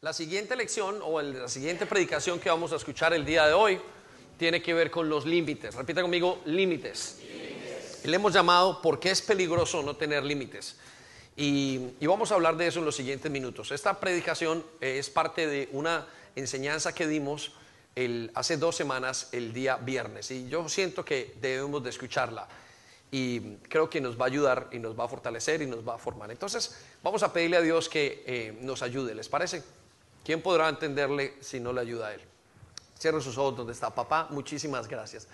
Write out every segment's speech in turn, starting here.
La siguiente lección o el- la siguiente predicación que vamos a escuchar el día de hoy tiene que ver con los límites. Repita conmigo, límites. Y le hemos llamado ¿Por qué es peligroso no tener límites? Y, y vamos a hablar de eso en los siguientes minutos. Esta predicación es parte de una enseñanza que dimos el- hace dos semanas, el día viernes. Y yo siento que debemos de escucharla. Y creo que nos va a ayudar y nos va a fortalecer y nos va a formar. Entonces, vamos a pedirle a Dios que eh, nos ayude. ¿Les parece? ¿Quién podrá entenderle si no le ayuda a Él? Cierren sus ojos donde está. Papá, muchísimas gracias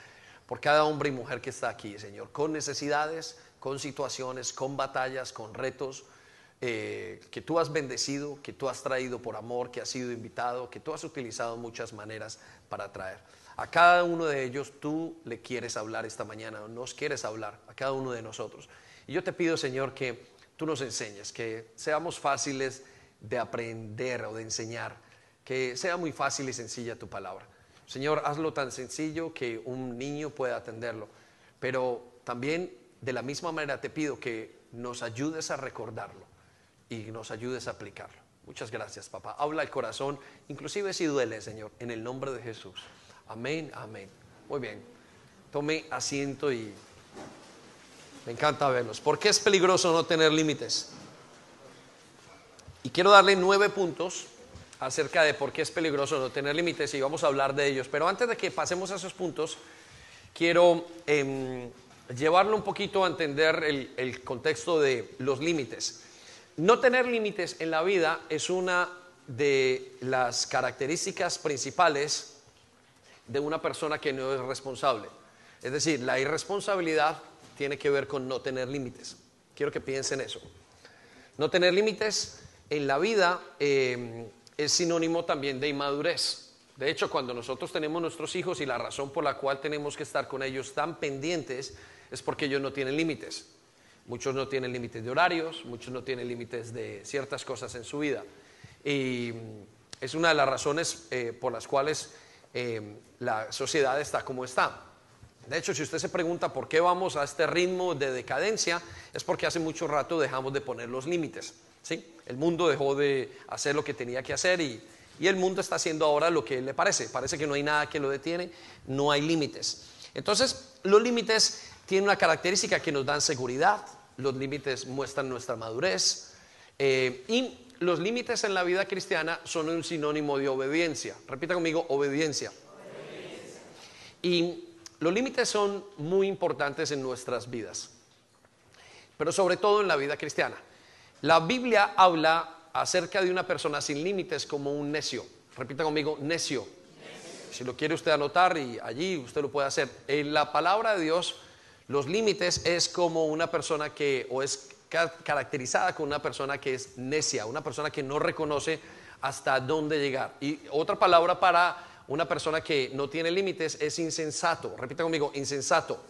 por cada hombre y mujer que está aquí, Señor, con necesidades, con situaciones, con batallas, con retos, eh, que tú has bendecido, que tú has traído por amor, que has sido invitado, que tú has utilizado muchas maneras para traer. A cada uno de ellos tú le quieres hablar esta mañana, nos quieres hablar, a cada uno de nosotros. Y yo te pido, Señor, que tú nos enseñes, que seamos fáciles de aprender o de enseñar, que sea muy fácil y sencilla tu palabra. Señor, hazlo tan sencillo que un niño pueda atenderlo, pero también de la misma manera te pido que nos ayudes a recordarlo y nos ayudes a aplicarlo. Muchas gracias, papá. Habla el corazón, inclusive si duele, Señor, en el nombre de Jesús. Amén, amén. Muy bien. Tome asiento y me encanta verlos. ¿Por qué es peligroso no tener límites? Y quiero darle nueve puntos acerca de por qué es peligroso no tener límites y vamos a hablar de ellos. Pero antes de que pasemos a esos puntos, quiero em, llevarlo un poquito a entender el, el contexto de los límites. No tener límites en la vida es una de las características principales de una persona que no es responsable. Es decir, la irresponsabilidad tiene que ver con no tener límites. Quiero que piensen eso. No tener límites en la vida eh, es sinónimo también de inmadurez. De hecho, cuando nosotros tenemos nuestros hijos y la razón por la cual tenemos que estar con ellos tan pendientes es porque ellos no tienen límites. Muchos no tienen límites de horarios, muchos no tienen límites de ciertas cosas en su vida. Y es una de las razones eh, por las cuales eh, la sociedad está como está. De hecho, si usted se pregunta por qué vamos a este ritmo de decadencia, es porque hace mucho rato dejamos de poner los límites. El mundo dejó de hacer lo que tenía que hacer y, el mundo está haciendo ahora lo que le parece. Parece que no hay nada que lo detiene, no hay límites. Entonces, los límites tienen una característica que nos dan seguridad, los límites muestran nuestra madurez eh, y los límites en la vida cristiana son un sinónimo de obediencia. Repita conmigo, obediencia. Y los límites son muy importantes en nuestras vidas, pero sobre todo en la vida cristiana. La Biblia habla acerca de una persona sin límites como un necio. Repita conmigo, necio. Si lo quiere usted anotar y allí usted lo puede hacer. En la palabra de Dios, los límites es como una persona que, o es ca- caracterizada como una persona que es necia, una persona que no reconoce hasta dónde llegar. Y otra palabra para una persona que no tiene límites es insensato. Repita conmigo, insensato.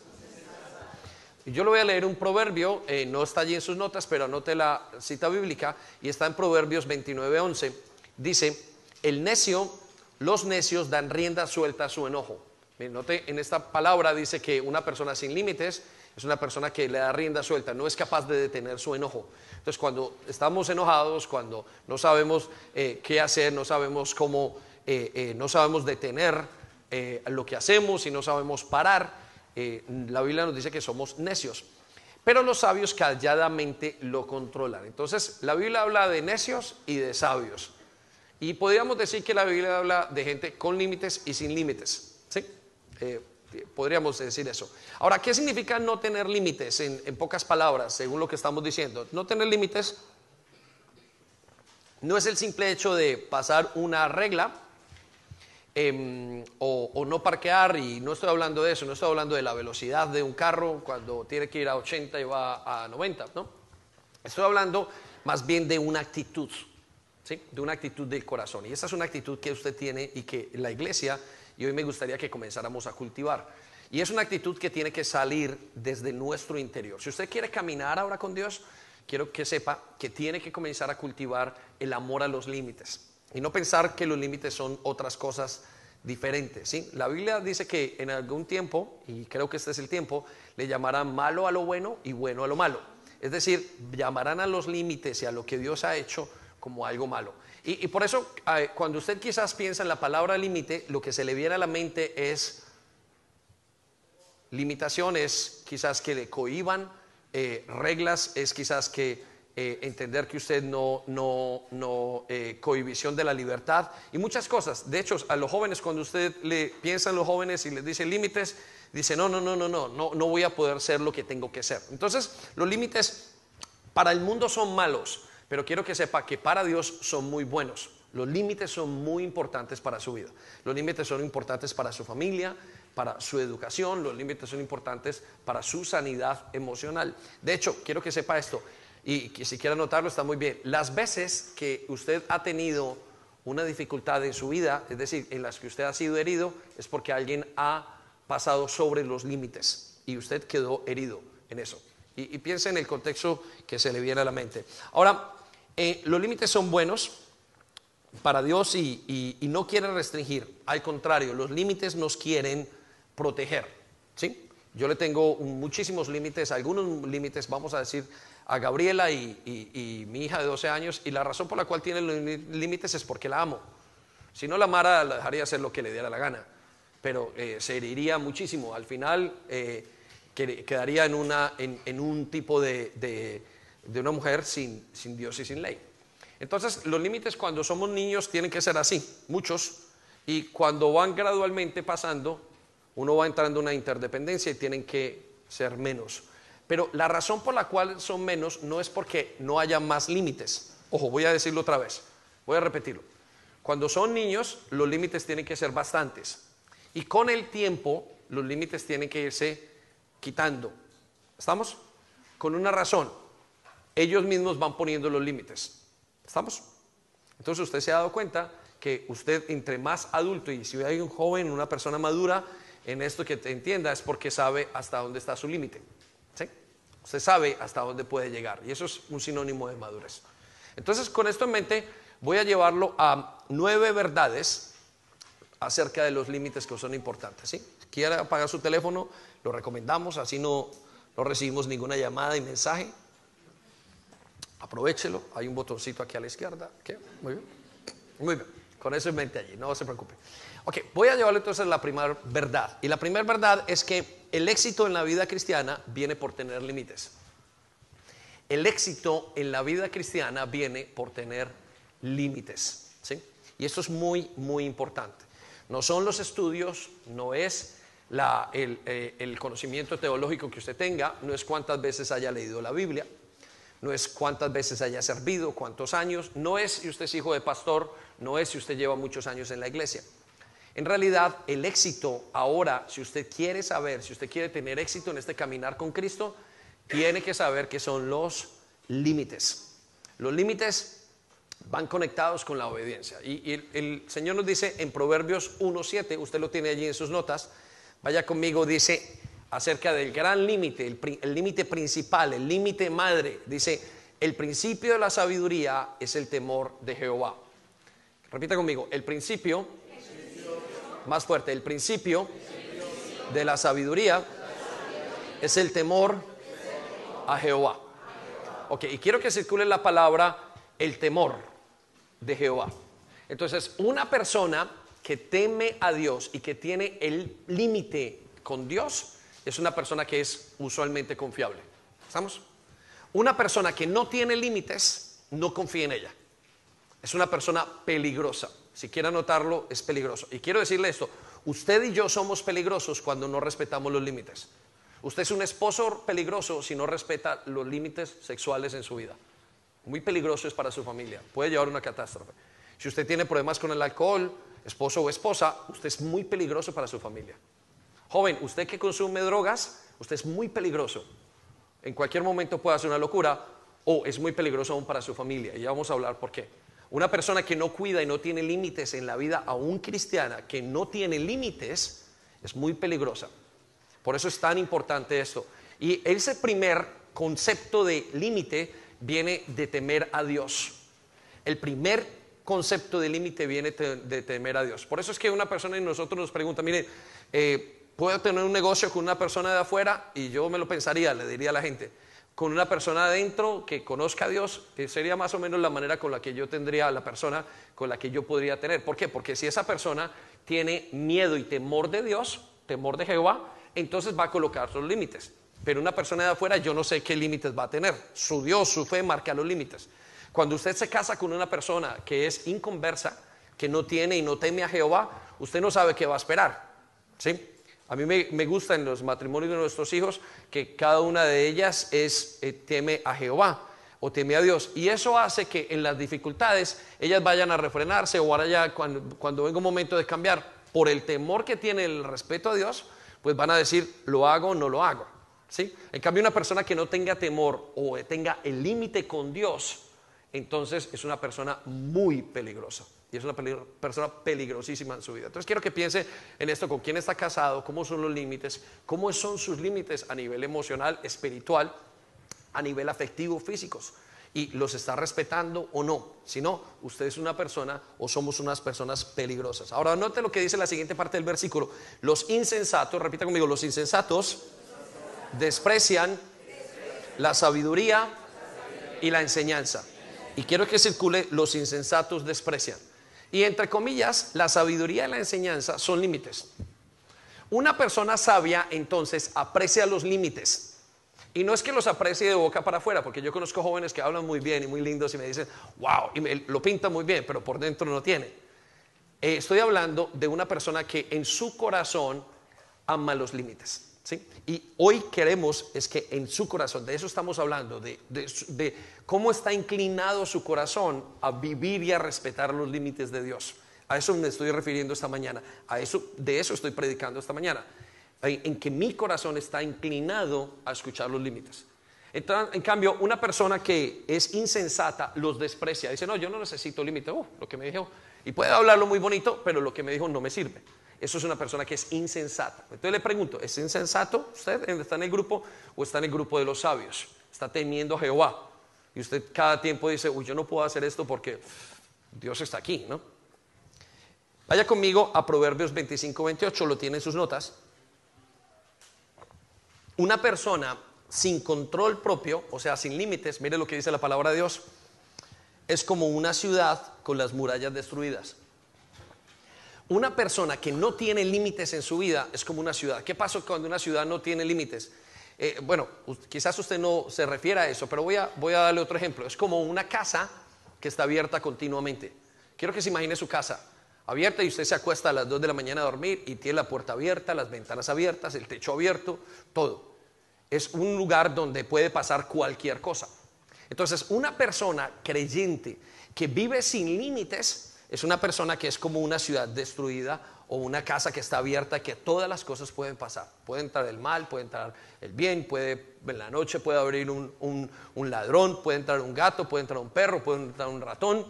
Yo le voy a leer un proverbio, eh, no está allí en sus notas, pero anote la cita bíblica y está en Proverbios 29:11. Dice, el necio, los necios dan rienda suelta a su enojo. Note, en esta palabra dice que una persona sin límites es una persona que le da rienda suelta, no es capaz de detener su enojo. Entonces, cuando estamos enojados, cuando no sabemos eh, qué hacer, no sabemos cómo, eh, eh, no sabemos detener eh, lo que hacemos y no sabemos parar, eh, la Biblia nos dice que somos necios. Pero los sabios calladamente lo controlan. Entonces, la Biblia habla de necios y de sabios. Y podríamos decir que la Biblia habla de gente con límites y sin límites. ¿sí? Eh, podríamos decir eso. Ahora, ¿qué significa no tener límites? En, en pocas palabras, según lo que estamos diciendo. No tener límites no es el simple hecho de pasar una regla em, o, o no parquear, y no estoy hablando de eso, no estoy hablando de la velocidad de un carro cuando tiene que ir a 80 y va a 90, ¿no? Estoy hablando más bien de una actitud, ¿sí? De una actitud del corazón. Y esa es una actitud que usted tiene y que la iglesia, y hoy me gustaría que comenzáramos a cultivar. Y es una actitud que tiene que salir desde nuestro interior. Si usted quiere caminar ahora con Dios, quiero que sepa que tiene que comenzar a cultivar el amor a los límites. Y no pensar que los límites son otras cosas diferentes. ¿sí? La Biblia dice que en algún tiempo, y creo que este es el tiempo, le llamarán malo a lo bueno y bueno a lo malo. Es decir, llamarán a los límites y a lo que Dios ha hecho como algo malo. Y, por eso, cuando usted quizás piensa en la palabra límite, lo que se le viene a la mente es limitaciones, quizás que le cohiban, eh, reglas, es quizás que eh, entender que usted no, no, no cohibición de la libertad y muchas cosas. De hecho, a los jóvenes, cuando usted le piensa en los jóvenes y les dice límites, dice, no, no, no, no, no, no, no voy a poder ser lo que tengo que ser. Entonces, los límites para el mundo son malos pero quiero que sepa que para Dios son muy buenos. Los límites son muy importantes para su vida. Los límites son importantes para su familia, para su educación, los límites son importantes para su sanidad emocional. De hecho, quiero que sepa esto, y si quiere anotarlo está muy bien. Las veces que usted ha tenido una dificultad en su vida, es decir, en las que usted ha sido herido, es porque alguien ha pasado sobre los límites y usted quedó herido en eso. Y, piense en el contexto que se le viene a la mente. Ahora, eh, los límites son buenos para Dios y, no quieren restringir. Al contrario, los límites nos quieren proteger. ¿sí? Yo le tengo muchísimos límites, algunos límites, vamos a decir, a Gabriela y, mi hija de 12 años, y la razón por la cual tiene límites es porque la amo. Si no la amara, la dejaría hacer lo que le diera la gana, pero eh, se heriría muchísimo. Al final, eh, quedaría en, un tipo de, una mujer sin Dios y sin ley. Entonces, los límites cuando somos niños tienen que ser así, muchos, y cuando van gradualmente pasando, uno va entrando en una interdependencia y tienen que ser menos. Pero la razón por la cual son menos no es porque no haya más límites. Ojo, voy a decirlo otra vez, voy a repetirlo. Cuando son niños, los límites tienen que ser bastantes. Y con el tiempo, los límites tienen que irse quitando. ¿Estamos? Con una razón. Ellos mismos van poniendo los límites. ¿Estamos? Entonces usted se ha dado cuenta que usted entre más adulto y si hay un joven, una persona madura en esto que te entienda es porque sabe hasta dónde está su límite. Usted sabe hasta dónde puede llegar y eso es un sinónimo de madurez. Entonces con esto en mente voy a llevarlo a nueve verdades acerca de los límites que son importantes. ¿sí? Si quiere apagar su teléfono, lo recomendamos, así no, no recibimos ninguna llamada y mensaje. Aprovechelo, hay un botoncito aquí a la izquierda. Muy bien. Muy bien, con eso en mente allí, no se preocupe. Ok, voy a llevarle entonces la primera verdad. Y la primera verdad es que el éxito en la vida cristiana viene por tener límites. El éxito en la vida cristiana viene por tener límites. ¿sí? Y esto es muy, muy importante. No son los estudios, no es eh, el, conocimiento teológico que usted tenga, no es cuántas veces haya leído la Biblia, no es cuántas veces haya servido, cuántos años, no es si usted es hijo de pastor, no es si usted lleva muchos años en la iglesia. En realidad, el éxito ahora, si usted quiere saber, si usted quiere tener éxito en este caminar con Cristo, tiene que saber que son los límites. Los límites van conectados con la obediencia. Y, el, Señor nos dice en Proverbios 1.7, usted lo tiene allí en sus notas, Vaya conmigo, dice acerca del gran límite, el límite principal, el límite madre. Dice, el principio de la sabiduría es el temor de Jehová. Repita conmigo, el principio, más fuerte, el principio de la sabiduría es el temor a Jehová. Ok, y quiero que circule la palabra el temor de Jehová. Entonces, una persona que teme a Dios y que tiene el límite con Dios es una persona que es usualmente confiable. ¿Estamos? Una persona que no tiene límites no confía en ella. Es una persona peligrosa. Si quiere anotarlo, es peligroso. Y quiero decirle esto, usted y yo somos peligrosos cuando no respetamos los límites. Usted es un esposo peligroso si no respeta los límites sexuales en su vida. Muy peligroso es para su familia. Puede llevar una catástrofe. Si usted tiene problemas con el alcohol, esposo o esposa, usted es muy peligroso para su familia. Joven, usted que consume drogas, usted es muy peligroso. En cualquier momento puede hacer una locura o es muy peligroso aún para su familia. Y ya vamos a hablar por qué. Una persona que no cuida y no tiene límites en la vida, aún cristiana, que no tiene límites, es muy peligrosa. Por eso es tan importante esto. Y ese primer concepto de límite viene de temer a Dios. El primer concepto de límite viene de temer a Dios. Por eso es que una persona y nosotros nos pregunta, mire, eh, ¿puedo tener un negocio con una persona de afuera? Y yo me lo pensaría, le diría a la gente, con una persona adentro que conozca a Dios, que sería más o menos la manera con la que yo tendría la persona con la que yo podría tener. ¿Por qué? Porque si esa persona tiene miedo y temor de Dios, temor de Jehová, entonces va a colocar los límites. Pero una persona de afuera, yo no sé qué límites va a tener. Su Dios, su fe marca los límites. Cuando usted se casa con una persona que es inconversa, que no tiene y no teme a Jehová, usted no sabe qué va a esperar. ¿Sí? A mí me, gusta en los matrimonios de nuestros hijos que cada una de ellas es, eh, teme a Jehová o teme a Dios. Y eso hace que en las dificultades ellas vayan a refrenarse o ahora ya cuando, cuando venga un momento de cambiar, por el temor que tiene el respeto a Dios, pues van a decir, lo hago o no lo hago. ¿Sí? En cambio, una persona que no tenga temor o tenga el límite con Dios, entonces es una persona muy peligrosa. Y es una persona peligrosísima en su vida. Entonces quiero que piense en esto, con quién está casado, cómo son los límites, cómo son sus límites a nivel emocional, espiritual, a nivel afectivo, físicos. Y los está respetando o no. Si no, usted es una persona o somos unas personas peligrosas. Ahora note lo que dice la siguiente parte del versículo. Los insensatos, repita conmigo, los insensatos desprecian la sabiduría y la enseñanza. Y quiero que circule, los insensatos desprecian. Y entre comillas, la sabiduría y la enseñanza son límites. Una persona sabia entonces aprecia los límites. Y no es que los aprecie de boca para afuera, porque yo conozco jóvenes que hablan muy bien y muy lindos y me dicen, wow, y me, lo pintan muy bien, pero por dentro no tiene. Eh, estoy hablando de una persona que en su corazón ama los límites. Y hoy queremos es que en su corazón, de eso estamos hablando, de, cómo está inclinado su corazón a vivir y a respetar los límites de Dios. A eso me estoy refiriendo esta mañana, a eso, de eso estoy predicando esta mañana, en, que mi corazón está inclinado a escuchar los límites. en cambio, una persona que es insensata los desprecia, dice, no, yo no necesito límite, oh, lo que me dijo, y puede hablarlo muy bonito, pero lo que me dijo no me sirve. Eso es una persona que es insensata. Entonces le pregunto, ¿es insensato usted? ¿Está en el grupo o está en el grupo de los sabios? ¿Está temiendo a Jehová? Y usted cada tiempo dice, uy, yo no puedo hacer esto porque Dios está aquí, ¿no? Vaya conmigo a Proverbios 25, 28, lo tiene en sus notas. Una persona sin control propio, o sea, sin límites, mire lo que dice la palabra de Dios, es como una ciudad con las murallas destruidas. Una persona que no tiene límites en su vida es como una ciudad. ¿Qué pasa cuando una ciudad no tiene límites? Eh, bueno, quizás usted no se refiere a eso, pero voy a, voy a darle otro ejemplo. Es como una casa que está abierta continuamente. Quiero que se imagine su casa abierta y usted se acuesta a las 2 de la mañana a dormir y tiene la puerta abierta, las ventanas abiertas, el techo abierto, todo. Es un lugar donde puede pasar cualquier cosa. Entonces, una persona creyente que vive sin límites es una persona que es como una ciudad destruida o una casa que está abierta, que todas las cosas pueden pasar. Puede entrar el mal, puede entrar el bien, puede, en la noche puede abrir un, ladrón, puede entrar un gato, puede entrar un perro, puede entrar un ratón,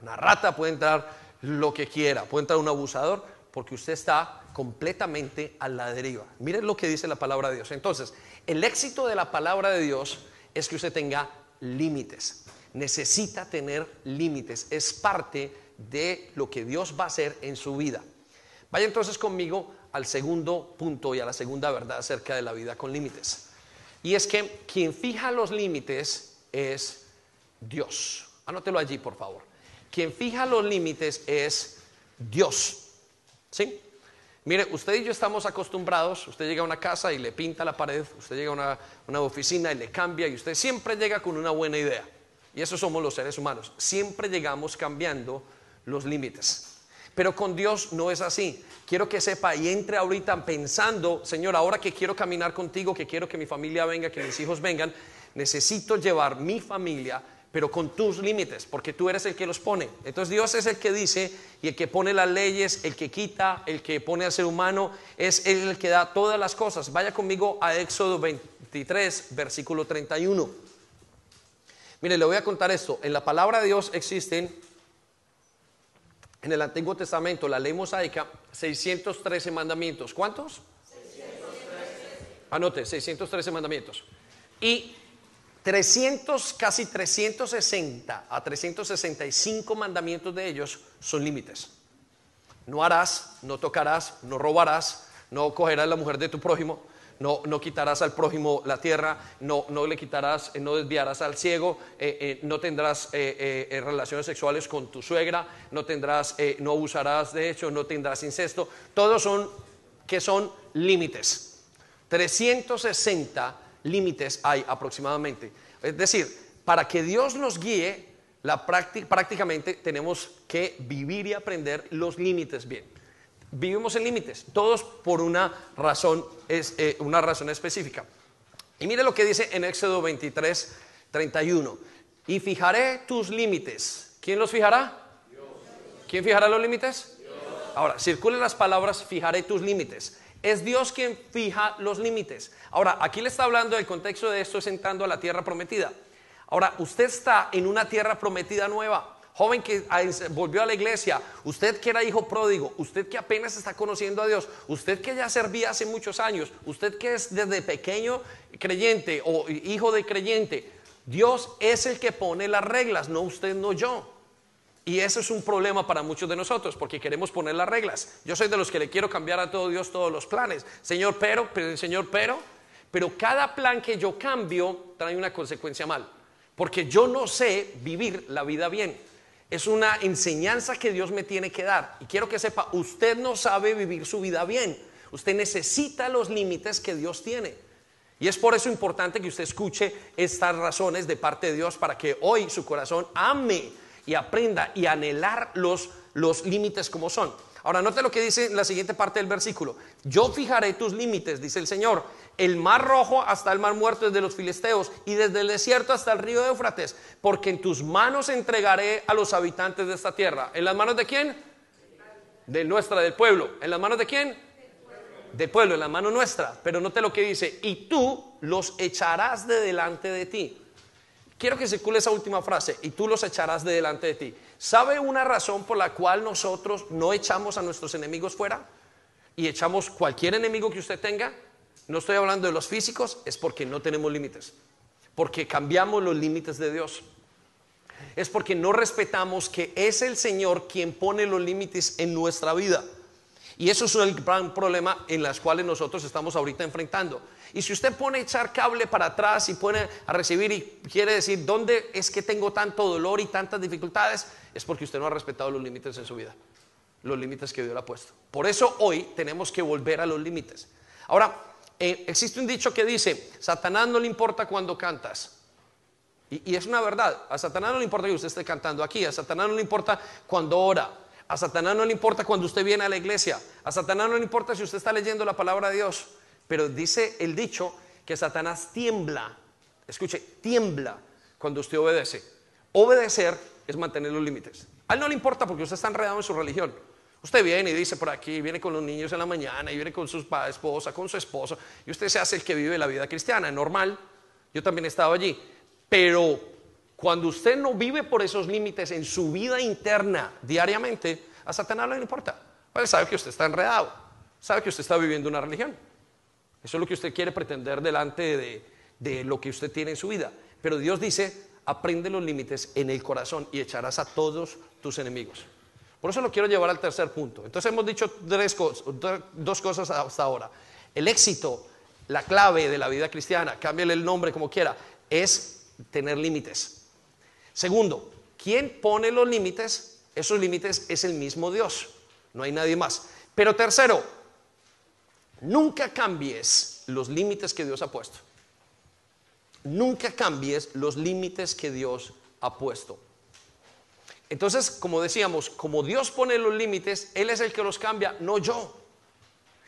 una rata, puede entrar lo que quiera, puede entrar un abusador, porque usted está completamente a la deriva. Miren lo que dice la palabra de Dios. Entonces, el éxito de la palabra de Dios es que usted tenga límites. Necesita tener límites. Es parte de lo que Dios va a hacer en su vida. Vaya entonces conmigo al segundo punto y a la segunda verdad acerca de la vida con límites. Y es que quien fija los límites es Dios. Anótelo allí, por favor. Quien fija los límites es Dios. ¿Sí? Mire, usted y yo estamos acostumbrados, usted llega a una casa y le pinta la pared, usted llega a una, una, oficina y le cambia y usted siempre llega con una buena idea. Y eso somos los seres humanos. Siempre llegamos cambiando los límites. Pero con Dios no es así. Quiero que sepa y entre ahorita pensando, Señor, ahora que quiero caminar contigo, que quiero que mi familia venga, que mis hijos vengan, necesito llevar mi familia, pero con tus límites, porque tú eres el que los pone. Entonces Dios es el que dice y el que pone las leyes, el que quita, el que pone al ser humano, es el que da todas las cosas. Vaya conmigo a Éxodo 23, versículo 31. Mire, le voy a contar esto. En la palabra de Dios existen en el Antiguo Testamento, la ley mosaica, 613 mandamientos. ¿Cuántos? 613. Anote, 613 mandamientos. Y 300, casi 360 a 365 mandamientos de ellos son límites. No harás, no tocarás, no robarás, no cogerás la mujer de tu prójimo, no, no quitarás al prójimo la tierra, no, no le quitarás, eh, no desviarás al ciego, eh, eh, no tendrás relaciones sexuales con tu suegra, no tendrás, no usarás de hecho, no tendrás incesto. Todos son que son límites. 360 límites hay aproximadamente. Es decir, para que Dios nos guíe, prácticamente tenemos que vivir y aprender los límites bien vivimos en límites, todos por una razón, es, eh, una razón específica. Y mire lo que dice en Éxodo 23, 31. Y fijaré tus límites. ¿Quién los fijará? ¿Quién fijará los límites? Ahora, circulen las palabras, fijaré tus límites. Es Dios quien fija los límites. Ahora, aquí le está hablando del contexto de esto, es entrando a la tierra prometida. Ahora, usted está en una tierra prometida nueva joven que volvió a la iglesia, usted que era hijo pródigo, usted que apenas está conociendo a Dios, usted que ya servía hace muchos años, usted que es desde pequeño creyente o hijo de creyente, Dios es el que pone las reglas, no usted, no yo. Y eso es un problema para muchos de nosotros porque queremos poner las reglas. Yo soy de los que le quiero cambiar a todo Dios todos los planes. Señor, pero, pero Señor, pero, pero cada plan que yo cambio trae una consecuencia mal. Porque yo no sé vivir la vida bien es una enseñanza que Dios me tiene que dar. Y quiero que sepa, usted no sabe vivir su vida bien. Usted necesita los límites que Dios tiene. Y es por eso importante que usted escuche estas razones de parte de Dios para que hoy su corazón ame y aprenda y anhelar los, los límites como son. Ahora, note lo que dice la siguiente parte del versículo. Yo fijaré tus límites, dice el Señor, el mar rojo hasta el mar muerto desde los filisteos y desde el desierto hasta el río de Éufrates, porque en tus manos entregaré a los habitantes de esta tierra. ¿En las manos de quién? De nuestra, del pueblo. ¿En las manos de quién? Del pueblo, en las manos nuestra. Pero note lo que dice, y tú los echarás de delante de ti. Quiero que circule esa última frase, y tú los echarás de delante de ti. ¿Sabe una razón por la cual nosotros no echamos a nuestros enemigos fuera? Y echamos cualquier enemigo que usted tenga. No estoy hablando de los físicos, es porque no tenemos límites. Porque cambiamos los límites de Dios. Es porque no respetamos que es el Señor quien pone los límites en nuestra vida. Y eso es el gran problema en las cuales nosotros estamos ahorita enfrentando. Y si usted pone a echar cable para atrás y pone a recibir y quiere decir, ¿dónde es que tengo tanto dolor y tantas dificultades? Es porque usted no ha respetado los límites en su vida, los límites que Dios le ha puesto. Por eso hoy tenemos que volver a los límites. Ahora, eh, existe un dicho que dice, Satanás no le importa cuando cantas. Y, y es una verdad, a Satanás no le importa que usted esté cantando aquí, a Satanás no le importa cuando ora, a Satanás no le importa cuando usted viene a la iglesia, a Satanás no le importa si usted está leyendo la palabra de Dios. Pero dice el dicho que Satanás tiembla, escuche, tiembla cuando usted obedece. Obedecer es mantener los límites. A él no le importa porque usted está enredado en su religión. Usted viene y dice por aquí, viene con los niños en la mañana y viene con su esposa, con su esposo, y usted se hace el que vive la vida cristiana, normal. Yo también he estado allí. Pero cuando usted no vive por esos límites en su vida interna diariamente, a Satanás no le importa. Él sabe que usted está enredado, sabe que usted está viviendo una religión. Eso es lo que usted quiere pretender delante de, lo que usted tiene en su vida. Pero Dios dice, aprende los límites en el corazón y echarás a todos tus enemigos. Por eso lo quiero llevar al tercer punto. Entonces hemos dicho tres cosas, dos cosas hasta ahora. El éxito, la clave de la vida cristiana, cámbiale el nombre como quiera, es tener límites. Segundo, ¿quién pone los límites? Esos límites es el mismo Dios, no hay nadie más. Pero tercero, Nunca cambies los límites que Dios ha puesto. Nunca cambies los límites que Dios ha puesto. Entonces, como decíamos, como Dios pone los límites, Él es el que los cambia, no yo.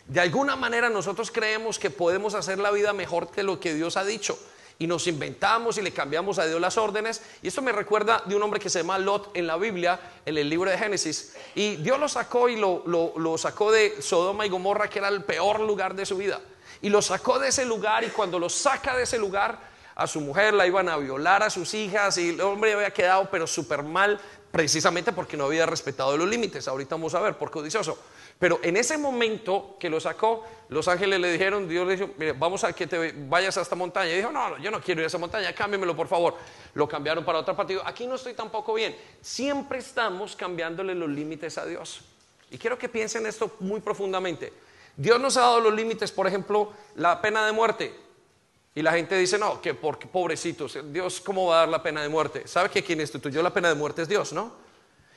De alguna manera nosotros creemos que podemos hacer la vida mejor que lo que Dios ha dicho y nos inventamos y le cambiamos a Dios las órdenes. Y esto me recuerda de un hombre que se llama Lot en la Biblia, en el libro de Génesis. Y Dios lo sacó y lo, sacó de Sodoma y Gomorra, que era el peor lugar de su vida. Y lo sacó de ese lugar y cuando lo saca de ese lugar, a su mujer la iban a violar a sus hijas y el hombre había quedado pero súper mal precisamente porque no había respetado los límites. Ahorita vamos a ver por codicioso. Pero en ese momento que lo sacó, los ángeles le dijeron, Dios le dijo, mire, vamos a que te vayas a esta montaña. Y dijo, no, no, yo no quiero ir a esa montaña, cámbiamelo por favor. Lo cambiaron para otra parte. Aquí no estoy tampoco bien. Siempre estamos cambiándole los límites a Dios. Y quiero que piensen esto muy profundamente. Dios nos ha dado los límites, por ejemplo, la pena de muerte. Y la gente dice, no, que porque pobrecitos, Dios, ¿cómo va a dar la pena de muerte? ¿Sabe que quien instituyó la pena de muerte es Dios, no?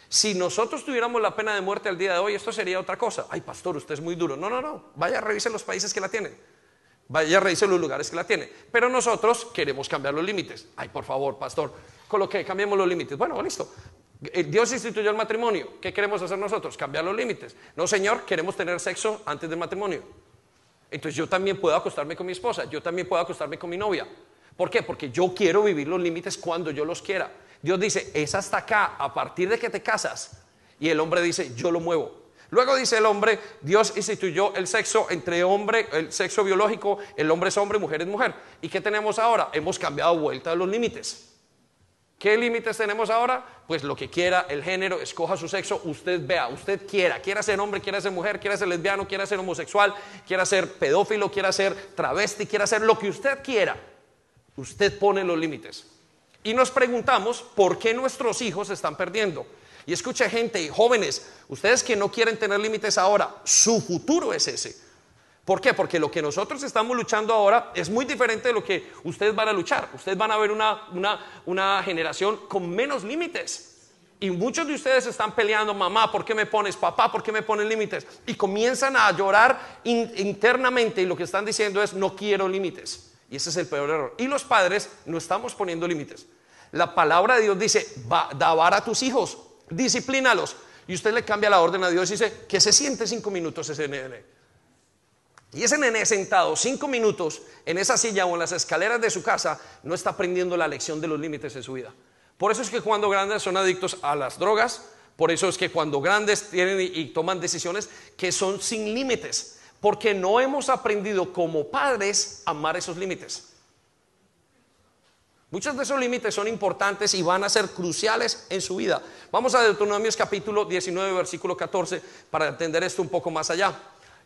Si nosotros tuviéramos la pena de muerte al día de hoy, esto sería otra cosa. Ay, pastor, usted es muy duro. No, no, no. Vaya, revise los países que la tienen. Vaya, revise los lugares que la tienen. Pero nosotros queremos cambiar los límites. Ay, por favor, pastor, coloque, cambiemos los límites. Bueno, listo. Eh, Dios instituyó el matrimonio. ¿Qué queremos hacer nosotros? Cambiar los límites. No, Señor, queremos tener sexo antes del matrimonio. Entonces yo también puedo acostarme con mi esposa, yo también puedo acostarme con mi novia. ¿Por qué? Porque yo quiero vivir los límites cuando yo los quiera. Dios dice, es hasta acá, a partir de que te casas. Y el hombre dice, yo lo muevo. Luego dice el hombre, Dios instituyó el sexo entre hombre, el sexo biológico, el hombre es hombre, mujer es mujer. ¿Y qué tenemos ahora? Hemos cambiado vuelta los límites. ¿Qué límites tenemos ahora? Pues lo que quiera, el género, escoja su sexo, usted vea, usted quiera, quiera ser hombre, quiera ser mujer, quiera ser lesbiano, quiera ser homosexual, quiera ser pedófilo, quiera ser travesti, quiera ser lo que usted quiera. Usted pone los límites. Y nos preguntamos por qué nuestros hijos se están perdiendo. Y escuche gente, jóvenes, ustedes que no quieren tener límites ahora, su futuro es ese. ¿Por qué? Porque lo que nosotros estamos luchando ahora es muy diferente de lo que ustedes van a luchar. Ustedes van a ver una, generación con menos límites. Y muchos de ustedes están peleando, mamá, ¿por qué me pones? Papá, ¿por qué me pones límites? Y comienzan a llorar internamente y lo que están diciendo es, no quiero límites. Y ese es el peor error. Y los padres no estamos poniendo límites. La palabra de Dios dice, va, dabar a tus hijos, disciplínalos. Y usted le cambia la orden a Dios y dice, que se siente cinco minutos ese nene. Y ese nene sentado cinco minutos en esa silla o en las escaleras de su casa no está aprendiendo la lección de los límites de su vida. Por eso es que cuando grandes son adictos a las drogas, por eso es que cuando grandes tienen y, toman decisiones que son sin límites, porque no hemos aprendido como padres a amar esos límites. Muchos de esos límites son importantes y van a ser cruciales en su vida. Vamos a Deuteronomios capítulo 19, versículo 14, para entender esto un poco más allá.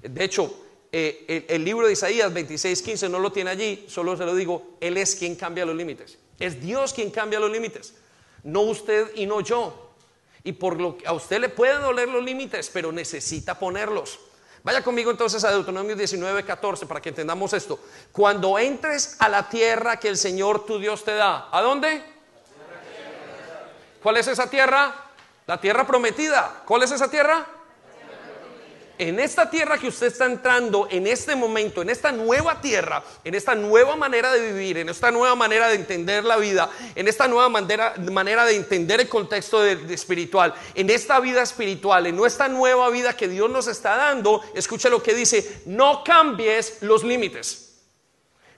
De hecho, eh, el, libro de Isaías 26, 15 no lo tiene allí, solo se lo digo, Él es quien cambia los límites. Es Dios quien cambia los límites, no usted y no yo. Y por lo que a usted le pueden doler los límites, pero necesita ponerlos. Vaya conmigo entonces a Deuteronomio 19, 14 para que entendamos esto. Cuando entres a la tierra que el Señor tu Dios te da, ¿a dónde? ¿Cuál es esa tierra? La tierra prometida. ¿Cuál es esa tierra? En esta tierra que usted está entrando, en este momento, en esta nueva tierra, en esta nueva manera de vivir, en esta nueva manera de entender la vida, en esta nueva manera, manera de entender el contexto espiritual, en esta vida espiritual, en nuestra nueva vida que Dios nos está dando, escucha lo que dice, no cambies los límites.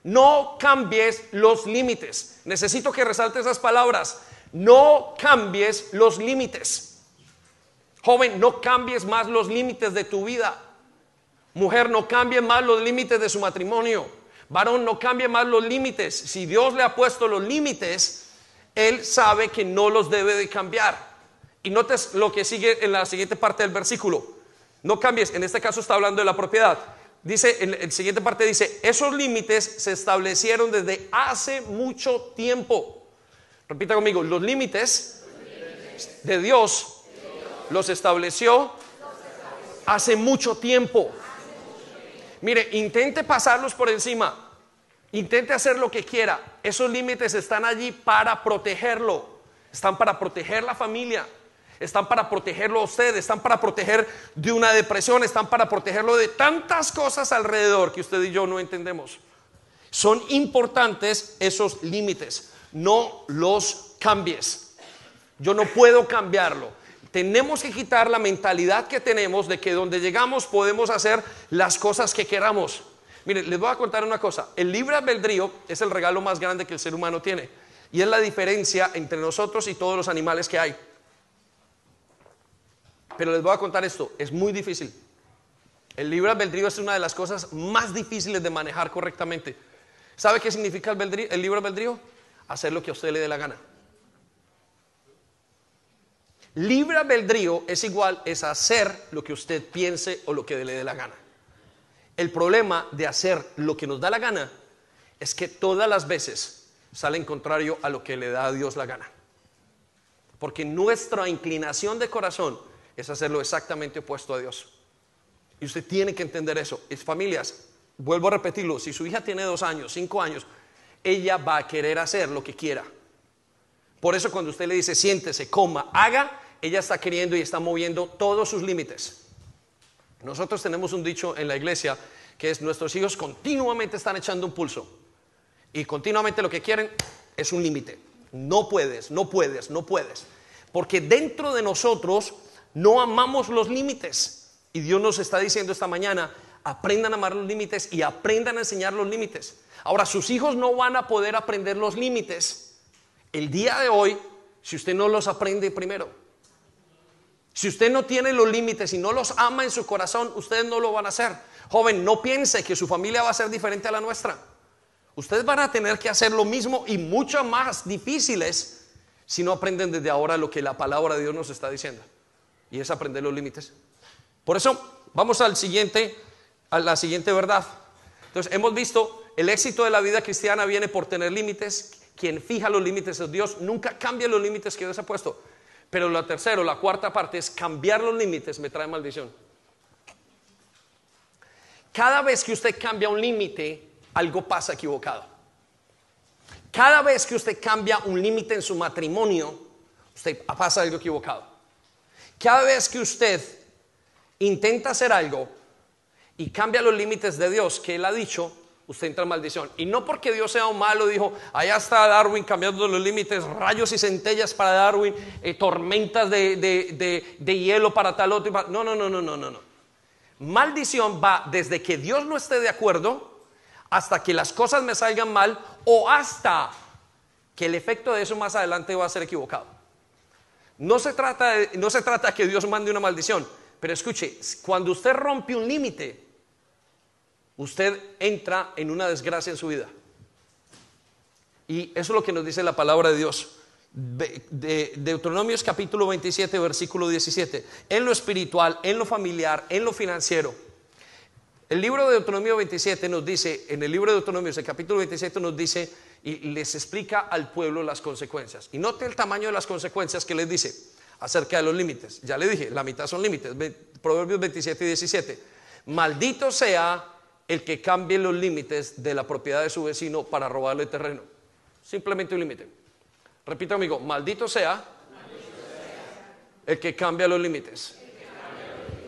No cambies los límites. Necesito que resalte esas palabras. No cambies los límites. Joven, no cambies más los límites de tu vida. Mujer, no cambie más los límites de su matrimonio. Varón, no cambie más los límites. Si Dios le ha puesto los límites, Él sabe que no los debe de cambiar. Y notes lo que sigue en la siguiente parte del versículo. No cambies, en este caso está hablando de la propiedad. Dice, en la siguiente parte dice, esos límites se establecieron desde hace mucho tiempo. Repita conmigo, los límites de Dios los estableció hace mucho tiempo. Mire, intente pasarlos por encima. Intente hacer lo que quiera. Esos límites están allí para protegerlo. Están para proteger la familia. Están para protegerlo a usted. Están para proteger de una depresión. Están para protegerlo de tantas cosas alrededor que usted y yo no entendemos. Son importantes esos límites. No los cambies. Yo no puedo cambiarlo tenemos que quitar la mentalidad que tenemos de que donde llegamos podemos hacer las cosas que queramos. Miren, les voy a contar una cosa. El libre albedrío es el regalo más grande que el ser humano tiene. Y es la diferencia entre nosotros y todos los animales que hay. Pero les voy a contar esto, es muy difícil. El libre albedrío es una de las cosas más difíciles de manejar correctamente. ¿Sabe qué significa el, el libre albedrío? Hacer lo que a usted le dé la gana. Libre albedrío es igual, es hacer lo que usted piense o lo que le dé la gana. El problema de hacer lo que nos da la gana es que todas las veces sale en contrario a lo que le da a Dios la gana. Porque nuestra inclinación de corazón es hacerlo exactamente opuesto a Dios. Y usted tiene que entender eso. Es familias, vuelvo a repetirlo, si su hija tiene dos años, cinco años, ella va a querer hacer lo que quiera. Por eso cuando usted le dice siéntese, coma, haga, ella está queriendo y está moviendo todos sus límites. Nosotros tenemos un dicho en la iglesia que es nuestros hijos continuamente están echando un pulso y continuamente lo que quieren es un límite. No puedes, no puedes, no puedes. Porque dentro de nosotros no amamos los límites. Y Dios nos está diciendo esta mañana, aprendan a amar los límites y aprendan a enseñar los límites. Ahora, sus hijos no van a poder aprender los límites el día de hoy si usted no los aprende primero. Si usted no tiene los límites y no los ama en su corazón, ustedes no lo van a hacer. Joven, no piense que su familia va a ser diferente a la nuestra. Ustedes van a tener que hacer lo mismo y mucho más difíciles si no aprenden desde ahora lo que la palabra de Dios nos está diciendo. Y es aprender los límites. Por eso, vamos al siguiente, a la siguiente verdad. Entonces, hemos visto el éxito de la vida cristiana viene por tener límites. Quien fija los límites es Dios. Nunca cambia los límites que Dios ha puesto. Pero la tercera, la cuarta parte es cambiar los límites me trae maldición. Cada vez que usted cambia un límite, algo pasa equivocado. Cada vez que usted cambia un límite en su matrimonio, usted pasa algo equivocado. Cada vez que usted intenta hacer algo y cambia los límites de Dios que Él ha dicho, usted entra en maldición. Y no porque Dios sea un malo, dijo, allá está Darwin cambiando los límites, rayos y centellas para Darwin, eh, tormentas de, hielo para tal otro. No, no, no, no, no, no. Maldición va desde que Dios no esté de acuerdo hasta que las cosas me salgan mal o hasta que el efecto de eso más adelante va a ser equivocado. No se trata de, no se trata que Dios mande una maldición, pero escuche, cuando usted rompe un límite, usted entra en una desgracia en su vida. Y eso es lo que nos dice la palabra de Dios. De Deuteronomios capítulo 27, versículo 17. En lo espiritual, en lo familiar, en lo financiero. El libro de Deuteronomio 27 nos dice, en el libro de Deuteronomio, el capítulo 27 nos dice y les explica al pueblo las consecuencias. Y note el tamaño de las consecuencias que les dice acerca de los límites. Ya le dije, la mitad son límites. Proverbios 27 y 17. Maldito sea el que cambie los límites de la propiedad de su vecino para robarle terreno. Simplemente un límite. Repito amigo, maldito sea, el que cambia los límites.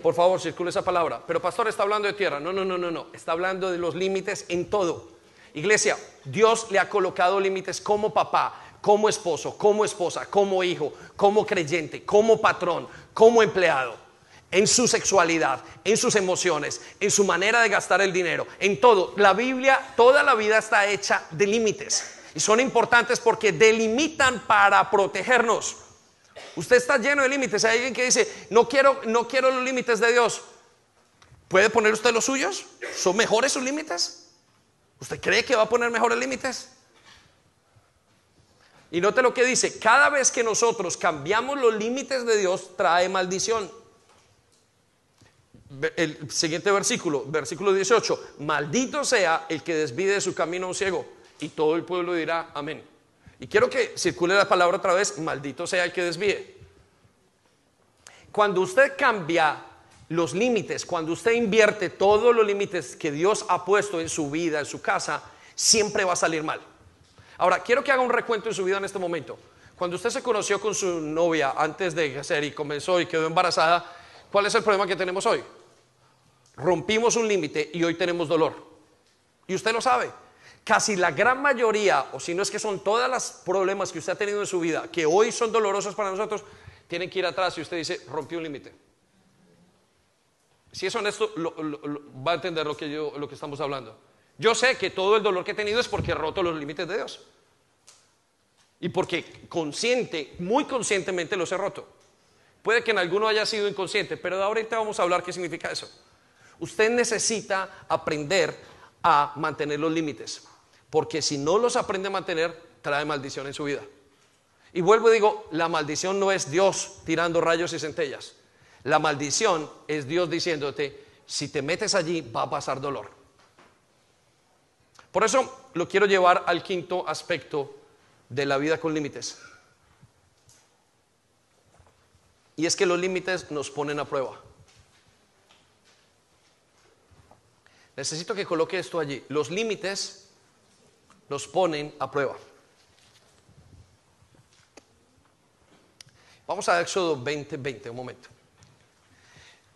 Por favor, circule esa palabra. Pero pastor está hablando de tierra. No, no, no, no, no. Está hablando de los límites en todo. Iglesia, Dios le ha colocado límites como papá, como esposo, como esposa, como hijo, como creyente, como patrón, como empleado en su sexualidad, en sus emociones, en su manera de gastar el dinero, en todo. La Biblia, toda la vida está hecha de límites. Y son importantes porque delimitan para protegernos. Usted está lleno de límites. Hay alguien que dice, no quiero, no quiero los límites de Dios. ¿Puede poner usted los suyos? ¿Son mejores sus límites? ¿Usted cree que va a poner mejores límites? Y note lo que dice, cada vez que nosotros cambiamos los límites de Dios, trae maldición el siguiente versículo, versículo 18, maldito sea el que desvide de su camino a un ciego. Y todo el pueblo dirá, amén. Y quiero que circule la palabra otra vez, maldito sea el que desvíe. Cuando usted cambia los límites, cuando usted invierte todos los límites que Dios ha puesto en su vida, en su casa, siempre va a salir mal. Ahora, quiero que haga un recuento en su vida en este momento. Cuando usted se conoció con su novia antes de hacer y comenzó y quedó embarazada, ¿cuál es el problema que tenemos hoy? Rompimos un límite y hoy tenemos dolor. Y usted lo sabe. Casi la gran mayoría, o si no es que son todos los problemas que usted ha tenido en su vida, que hoy son dolorosos para nosotros, tienen que ir atrás y usted dice, rompí un límite. Si es honesto, va a entender lo que, yo, lo que estamos hablando. Yo sé que todo el dolor que he tenido es porque he roto los límites de Dios. Y porque consciente, muy conscientemente los he roto. Puede que en alguno haya sido inconsciente, pero ahorita vamos a hablar qué significa eso. Usted necesita aprender a mantener los límites, porque si no los aprende a mantener, trae maldición en su vida. Y vuelvo y digo, la maldición no es Dios tirando rayos y centellas. La maldición es Dios diciéndote, si te metes allí va a pasar dolor. Por eso lo quiero llevar al quinto aspecto de la vida con límites. Y es que los límites nos ponen a prueba. Necesito que coloque esto allí. Los límites nos ponen a prueba. Vamos a Éxodo 20, 20, un momento.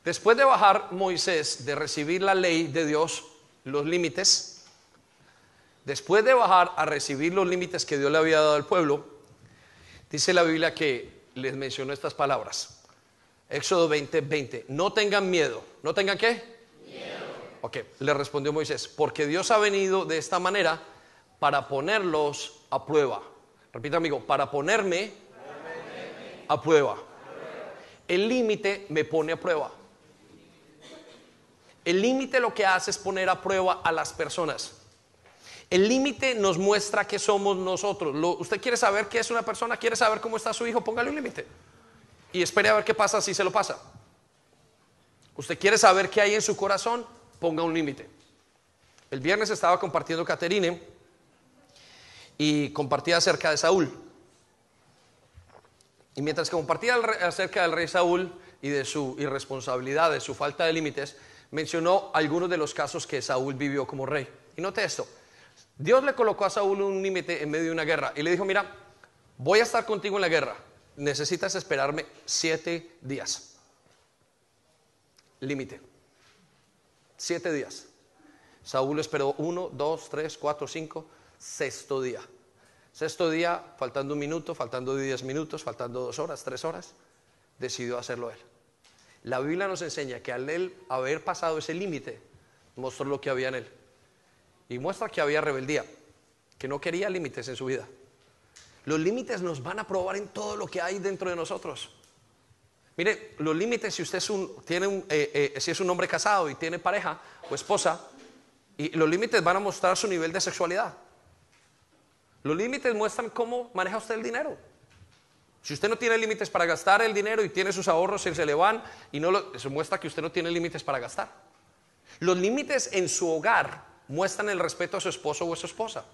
Después de bajar Moisés, de recibir la ley de Dios, los límites, después de bajar a recibir los límites que Dios le había dado al pueblo, dice la Biblia que les mencionó estas palabras. Éxodo 20, 20. No tengan miedo. ¿No tengan qué? Ok, le respondió Moisés, porque Dios ha venido de esta manera para ponerlos a prueba. Repita, amigo, para ponerme a prueba. El límite me pone a prueba. El límite lo que hace es poner a prueba a las personas. El límite nos muestra que somos nosotros. ¿Usted quiere saber qué es una persona? ¿Quiere saber cómo está su hijo? Póngale un límite. Y espere a ver qué pasa si se lo pasa. ¿Usted quiere saber qué hay en su corazón? Ponga un límite. El viernes estaba compartiendo Caterine y compartía acerca de Saúl. Y mientras compartía acerca del rey Saúl y de su irresponsabilidad, de su falta de límites, mencionó algunos de los casos que Saúl vivió como rey. Y note esto, Dios le colocó a Saúl un límite en medio de una guerra y le dijo, mira, voy a estar contigo en la guerra, necesitas esperarme siete días. Límite. Siete días. Saúl esperó uno, dos, tres, cuatro, cinco, sexto día. Sexto día, faltando un minuto, faltando diez minutos, faltando dos horas, tres horas, decidió hacerlo él. La Biblia nos enseña que al él haber pasado ese límite, mostró lo que había en él. Y muestra que había rebeldía, que no quería límites en su vida. Los límites nos van a probar en todo lo que hay dentro de nosotros. Mire, los límites, si usted es un, tiene un, eh, eh, si es un hombre casado y tiene pareja o esposa, y los límites van a mostrar su nivel de sexualidad. Los límites muestran cómo maneja usted el dinero. Si usted no tiene límites para gastar el dinero y tiene sus ahorros y se le van y no lo, muestra que usted no tiene límites para gastar. Los límites en su hogar muestran el respeto a su esposo o a su esposa.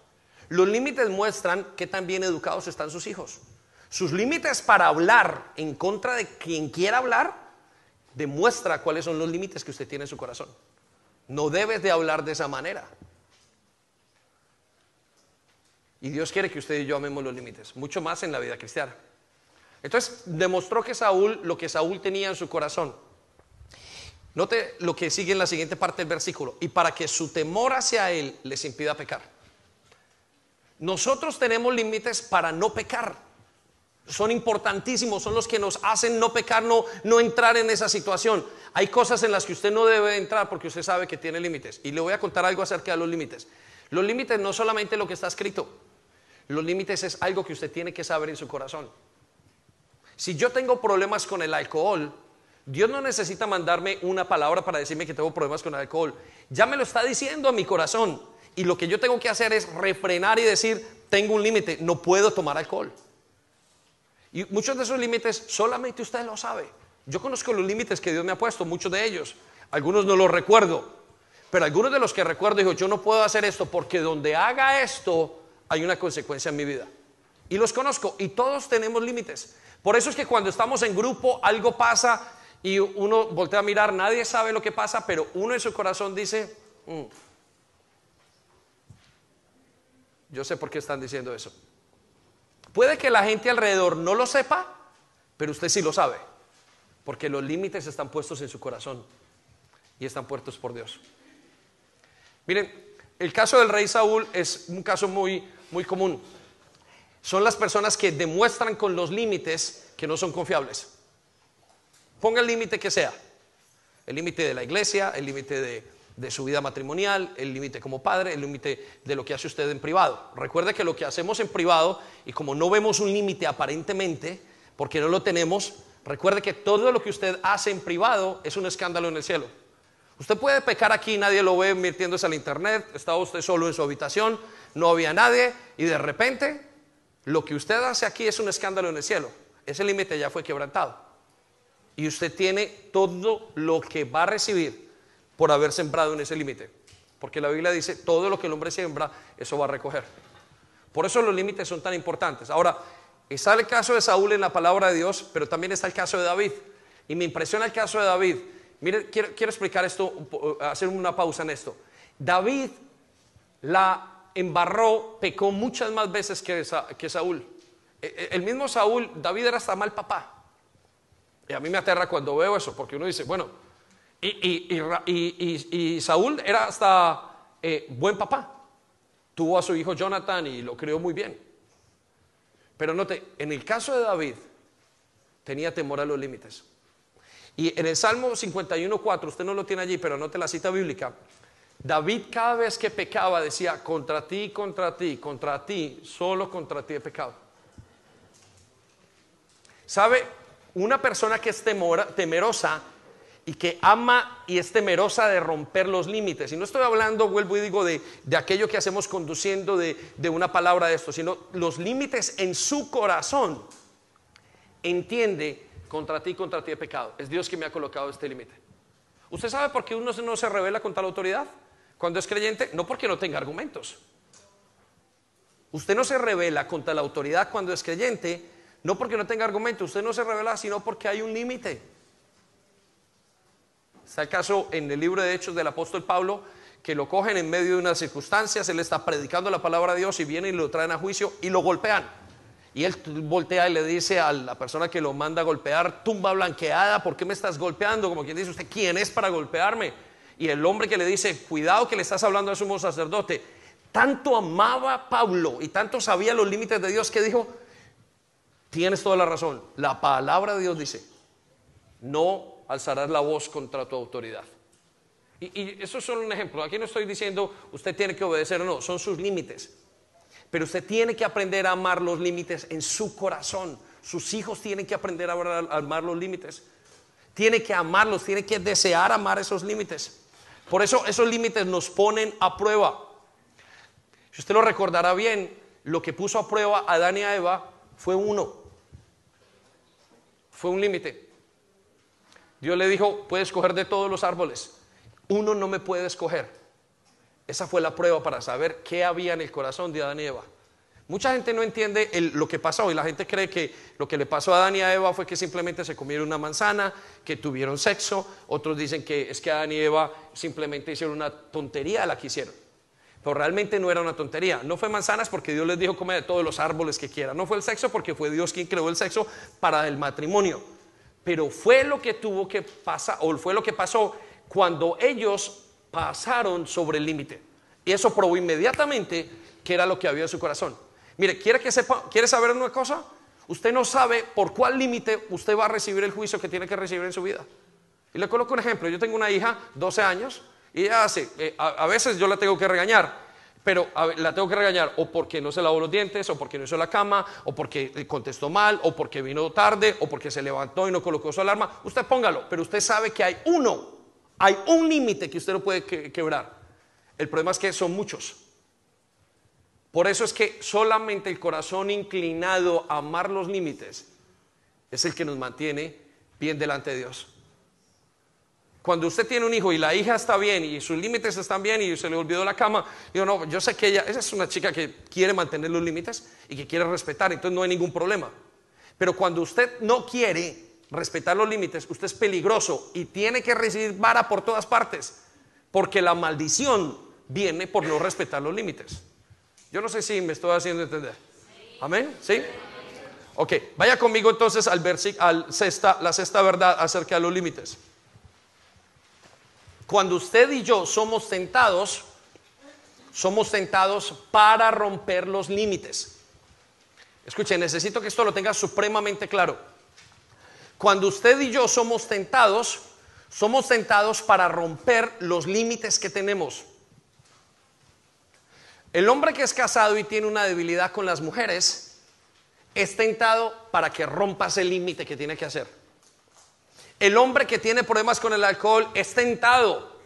Los límites muestran qué tan bien educados están sus hijos. Sus límites para hablar en contra de quien quiera hablar demuestra cuáles son los límites que usted tiene en su corazón. No debes de hablar de esa manera. Y Dios quiere que usted y yo amemos los límites, mucho más en la vida cristiana. Entonces demostró que Saúl, lo que Saúl tenía en su corazón. Note lo que sigue en la siguiente parte del versículo. Y para que su temor hacia él les impida pecar. Nosotros tenemos límites para no pecar. Son importantísimos, son los que nos hacen no pecar, no, entrar en esa situación. Hay cosas en las que usted no debe entrar porque usted sabe que tiene límites. Y le voy a contar algo acerca de los límites. Los límites no solamente lo que está escrito. Los límites es algo que usted tiene que saber en su corazón. Si yo tengo problemas con el alcohol, Dios no necesita mandarme una palabra para decirme que tengo problemas con el alcohol. Ya me lo está diciendo a mi corazón. Y lo que yo tengo que hacer es refrenar y decir, tengo un límite, no puedo tomar alcohol. Y muchos de esos límites solamente usted lo sabe. Yo conozco los límites que Dios me ha puesto, muchos de ellos. Algunos no los recuerdo. Pero algunos de los que recuerdo dijo, yo no puedo hacer esto porque donde haga esto, hay una consecuencia en mi vida. Y los conozco y todos tenemos límites. Por eso es que cuando estamos en grupo algo pasa y uno voltea a mirar, nadie sabe lo que pasa, pero uno en su corazón dice, mm, yo sé por qué están diciendo eso. Puede que la gente alrededor no lo sepa, pero usted sí lo sabe, porque los límites están puestos en su corazón y están puestos por Dios. Miren, el caso del rey Saúl es un caso muy, muy común. Son las personas que demuestran con los límites que no son confiables. Ponga el límite que sea. El límite de la iglesia, el límite de, de su vida matrimonial, el límite como padre, el límite de lo que hace usted en privado. Recuerde que lo que hacemos en privado, y como no vemos un límite aparentemente, porque no lo tenemos, recuerde que todo lo que usted hace en privado es un escándalo en el cielo. Usted puede pecar aquí, nadie lo ve metiéndose al internet, estaba usted solo en su habitación, no había nadie y de repente lo que usted hace aquí es un escándalo en el cielo. Ese límite ya fue quebrantado. Y usted tiene todo lo que va a recibir por haber sembrado en ese límite. Porque la Biblia dice, todo lo que el hombre siembra, eso va a recoger. Por eso los límites son tan importantes. Ahora, está el caso de Saúl en la palabra de Dios, pero también está el caso de David. Y me impresiona el caso de David Mire, quiero, explicar esto, hacer una pausa en esto. David la embarró, pecó muchas más veces que, que Saúl. E, e, el mismo Saúl, David era hasta mal papá. Y a mí me aterra cuando veo eso, porque uno dice, bueno, y, Saúl era hasta eh, buen papá. Tuvo a su hijo Jonathan y lo crió muy bien. Pero note, en el caso de David, tenía temor a los límites. Y en el Salmo 51.4, usted no lo tiene allí, pero note la cita bíblica. David cada vez que pecaba decía, contra ti, contra ti, contra ti, solo contra ti he pecado. ¿Sabe? Una persona que es temerosa y que ama y es temerosa de romper los límites. Y no estoy hablando, vuelvo y digo, de, aquello que hacemos conduciendo de, de una palabra de esto, sino los límites en su corazón. Entiende, contra ti, contra ti he pecado. Es Dios que me ha colocado este límite. ¿Usted sabe por qué uno no se revela contra la autoridad? Cuando es creyente, no porque no tenga argumentos. Usted no se revela contra la autoridad cuando es creyente, no porque no tenga argumentos. Usted no se revela, sino porque hay un límite. Está el caso en el libro de Hechos del apóstol Pablo, que lo cogen en medio de unas circunstancias, él está predicando la palabra de Dios y vienen y lo traen a juicio y lo golpean. Y él voltea y le dice a la persona que lo manda a golpear, tumba blanqueada, ¿por qué me estás golpeando? Como quien dice, ¿usted quién es para golpearme? Y el hombre que le dice, cuidado que le estás hablando a sumo sacerdote, tanto amaba Pablo y tanto sabía los límites de Dios que dijo, tienes toda la razón, la palabra de Dios dice, no alzarás la voz contra tu autoridad. Y, eso es solo un ejemplo. Aquí no estoy diciendo usted tiene que obedecer o no, son sus límites. Pero usted tiene que aprender a amar los límites en su corazón. Sus hijos tienen que aprender a amar los límites. Tiene que amarlos, tiene que desear amar esos límites. Por eso esos límites nos ponen a prueba. Si usted lo recordará bien, lo que puso a prueba a Adán y a Eva fue uno. Fue un límite. Dios le dijo, puedes escoger de todos los árboles. Uno no me puede escoger. Esa fue la prueba para saber qué había en el corazón de Adán y Eva. Mucha gente no entiende lo que pasó y la gente cree que lo que le pasó a Adán y a Eva fue que simplemente se comieron una manzana, que tuvieron sexo. Otros dicen que es que Adán y Eva simplemente hicieron una tontería la que hicieron. Pero realmente no era una tontería. No fue manzanas porque Dios les dijo comer de todos los árboles que quieran. No fue el sexo porque fue Dios quien creó el sexo para el matrimonio pero fue lo que tuvo que pasar, o fue lo que pasó cuando ellos pasaron sobre el límite. Y eso probó inmediatamente que era lo que había en su corazón. Mire, ¿quiere, que sepa, ¿quiere saber una cosa? Usted no sabe por cuál límite usted va a recibir el juicio que tiene que recibir en su vida. Y le coloco un ejemplo. Yo tengo una hija, 12 años, y ella hace, eh, a veces yo la tengo que regañar pero la tengo que regañar o porque no se lavó los dientes, o porque no hizo la cama, o porque contestó mal, o porque vino tarde, o porque se levantó y no colocó su alarma. Usted póngalo, pero usted sabe que hay uno, hay un límite que usted no puede quebrar. El problema es que son muchos. Por eso es que solamente el corazón inclinado a amar los límites es el que nos mantiene bien delante de Dios. Cuando usted tiene un hijo y la hija está bien y sus límites están bien y se le olvidó la cama, yo no, yo sé que ella, esa es una chica que quiere mantener los límites y que quiere respetar, entonces no hay ningún problema. Pero cuando usted no quiere respetar los límites, usted es peligroso y tiene que recibir vara por todas partes, porque la maldición viene por no respetar los límites. Yo no sé si me estoy haciendo entender. Amén. ¿Sí? Ok, vaya conmigo entonces al al sexta, la sexta verdad acerca de los límites. Cuando usted y yo somos tentados, somos tentados para romper los límites. Escuche, necesito que esto lo tenga supremamente claro. Cuando usted y yo somos tentados, somos tentados para romper los límites que tenemos. El hombre que es casado y tiene una debilidad con las mujeres es tentado para que rompas el límite que tiene que hacer. El hombre que tiene problemas con el alcohol es tentado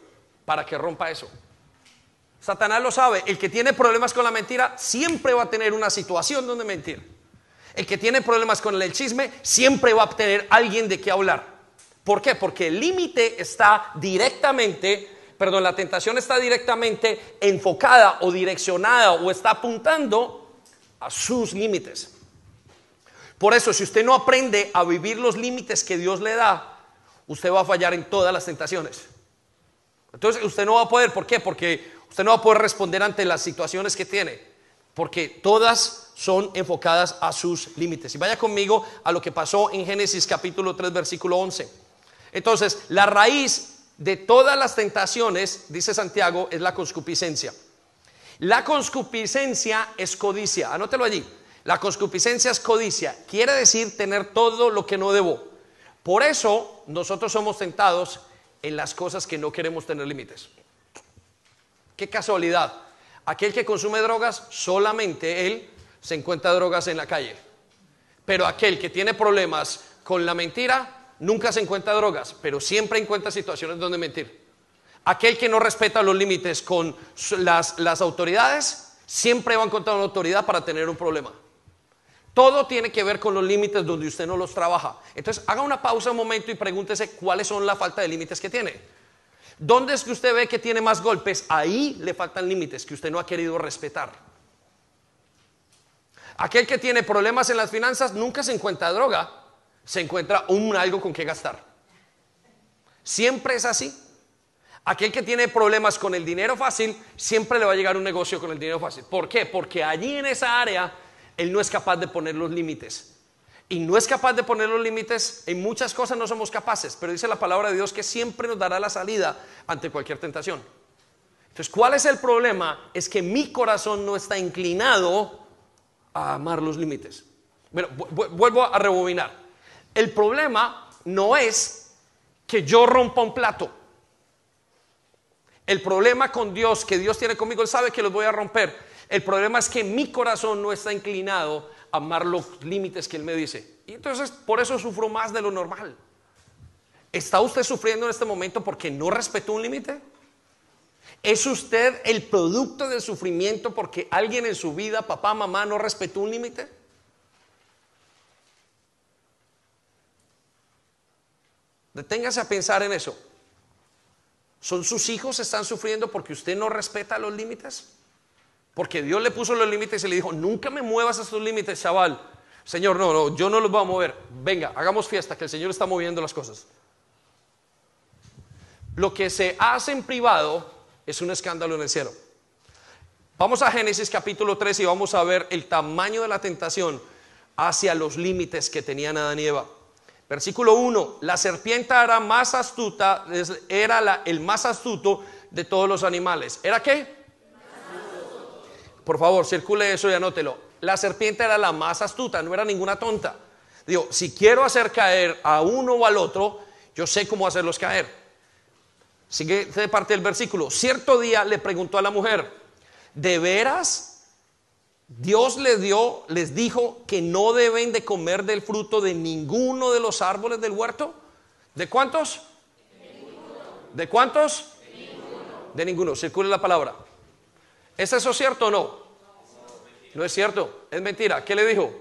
para que rompa eso. Satanás lo sabe, el que tiene problemas con la mentira siempre va a tener una situación donde mentir. El que tiene problemas con el chisme siempre va a tener alguien de qué hablar. ¿Por qué? Porque el límite está directamente, perdón, la tentación está directamente enfocada o direccionada o está apuntando a sus límites. Por eso, si usted no aprende a vivir los límites que Dios le da, usted va a fallar en todas las tentaciones. Entonces usted no va a poder, ¿por qué? Porque usted no va a poder responder ante las situaciones que tiene, porque todas son enfocadas a sus límites. Y vaya conmigo a lo que pasó en Génesis capítulo 3, versículo 11. Entonces, la raíz de todas las tentaciones, dice Santiago, es la concupiscencia. La concupiscencia es codicia, anótelo allí. La concupiscencia es codicia, quiere decir tener todo lo que no debo. Por eso nosotros somos tentados en las cosas que no queremos tener límites. Qué casualidad. Aquel que consume drogas, solamente él se encuentra drogas en la calle. Pero aquel que tiene problemas con la mentira, nunca se encuentra drogas, pero siempre encuentra situaciones donde mentir. Aquel que no respeta los límites con las, las autoridades, siempre va a encontrar una autoridad para tener un problema. Todo tiene que ver con los límites donde usted no los trabaja. Entonces, haga una pausa un momento y pregúntese cuáles son la falta de límites que tiene. ¿Dónde es que usted ve que tiene más golpes? Ahí le faltan límites que usted no ha querido respetar. Aquel que tiene problemas en las finanzas nunca se encuentra droga, se encuentra un algo con que gastar. Siempre es así. Aquel que tiene problemas con el dinero fácil, siempre le va a llegar un negocio con el dinero fácil. ¿Por qué? Porque allí en esa área él no es capaz de poner los límites. Y no es capaz de poner los límites, en muchas cosas no somos capaces, pero dice la palabra de Dios que siempre nos dará la salida ante cualquier tentación. Entonces, ¿cuál es el problema? Es que mi corazón no está inclinado a amar los límites. Bueno, vuelvo a rebobinar. El problema no es que yo rompa un plato. El problema con Dios, que Dios tiene conmigo, Él sabe que los voy a romper. El problema es que mi corazón no está inclinado a amar los límites que Él me dice. Y entonces por eso sufro más de lo normal. ¿Está usted sufriendo en este momento porque no respetó un límite? ¿Es usted el producto del sufrimiento porque alguien en su vida, papá, mamá, no respetó un límite? Deténgase a pensar en eso. ¿Son sus hijos están sufriendo porque usted no respeta los límites? Porque Dios le puso los límites y le dijo, nunca me muevas a estos límites, chaval. Señor, no, no, yo no los voy a mover. Venga, hagamos fiesta, que el Señor está moviendo las cosas. Lo que se hace en privado es un escándalo en el cielo. Vamos a Génesis capítulo 3 y vamos a ver el tamaño de la tentación hacia los límites que tenían Adán y Eva. Versículo 1, la serpiente era más astuta, era el más astuto de todos los animales. ¿Era qué? Por favor, circule eso y anótelo. La serpiente era la más astuta, no era ninguna tonta. Digo, si quiero hacer caer a uno o al otro, yo sé cómo hacerlos caer. Sigue de parte del versículo. Cierto día le preguntó a la mujer, ¿de veras Dios les dio, les dijo que no deben de comer del fruto de ninguno de los árboles del huerto? ¿De cuántos? De, cuántos? De ninguno. De ninguno. Circule la palabra. ¿Es eso cierto o no? No es cierto, es mentira. ¿Qué le dijo?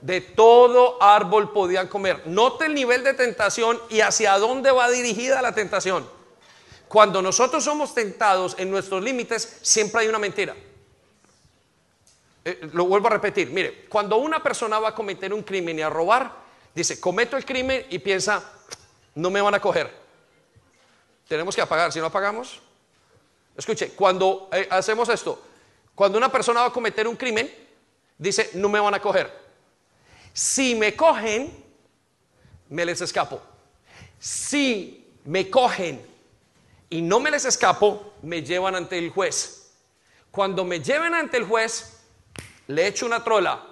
De todo árbol podían comer. Note el nivel de tentación y hacia dónde va dirigida la tentación. Cuando nosotros somos tentados en nuestros límites, siempre hay una mentira. Eh, lo vuelvo a repetir. Mire, cuando una persona va a cometer un crimen y a robar, dice, cometo el crimen y piensa, no me van a coger. Tenemos que apagar. Si no apagamos, Escuche, cuando eh, hacemos esto, cuando una persona va a cometer un crimen, dice, no me van a coger. Si me cogen, me les escapo. Si me cogen y no me les escapo, me llevan ante el juez. Cuando me lleven ante el juez, le echo una trola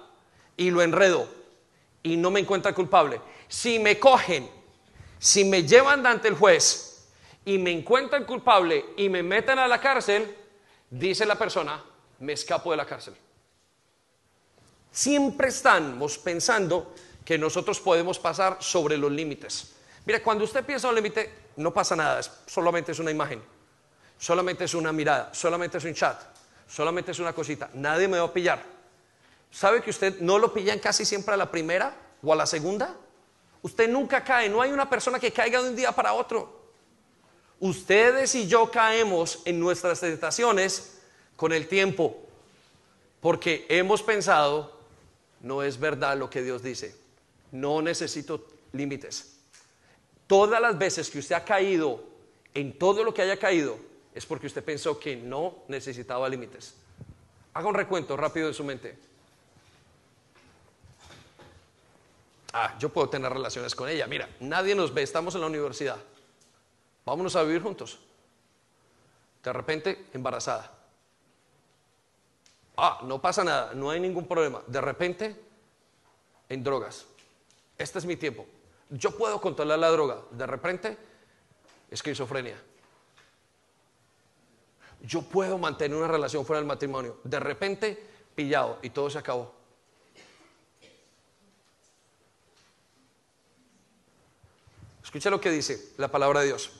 y lo enredo y no me encuentra culpable. Si me cogen, si me llevan ante el juez, y me encuentran culpable y me meten a la cárcel, dice la persona, me escapo de la cárcel. Siempre estamos pensando que nosotros podemos pasar sobre los límites. Mira, cuando usted piensa en un límite, no pasa nada, solamente es una imagen, solamente es una mirada, solamente es un chat, solamente es una cosita, nadie me va a pillar. ¿Sabe que usted no lo pillan casi siempre a la primera o a la segunda? Usted nunca cae, no hay una persona que caiga de un día para otro. Ustedes y yo caemos en nuestras tentaciones con el tiempo, porque hemos pensado, no es verdad lo que Dios dice, no necesito límites. Todas las veces que usted ha caído en todo lo que haya caído, es porque usted pensó que no necesitaba límites. Haga un recuento rápido de su mente. Ah, yo puedo tener relaciones con ella. Mira, nadie nos ve, estamos en la universidad. Vámonos a vivir juntos. De repente, embarazada. Ah, no pasa nada, no hay ningún problema. De repente, en drogas. Este es mi tiempo. Yo puedo controlar la droga. De repente, esquizofrenia. Yo puedo mantener una relación fuera del matrimonio. De repente, pillado y todo se acabó. Escucha lo que dice la palabra de Dios.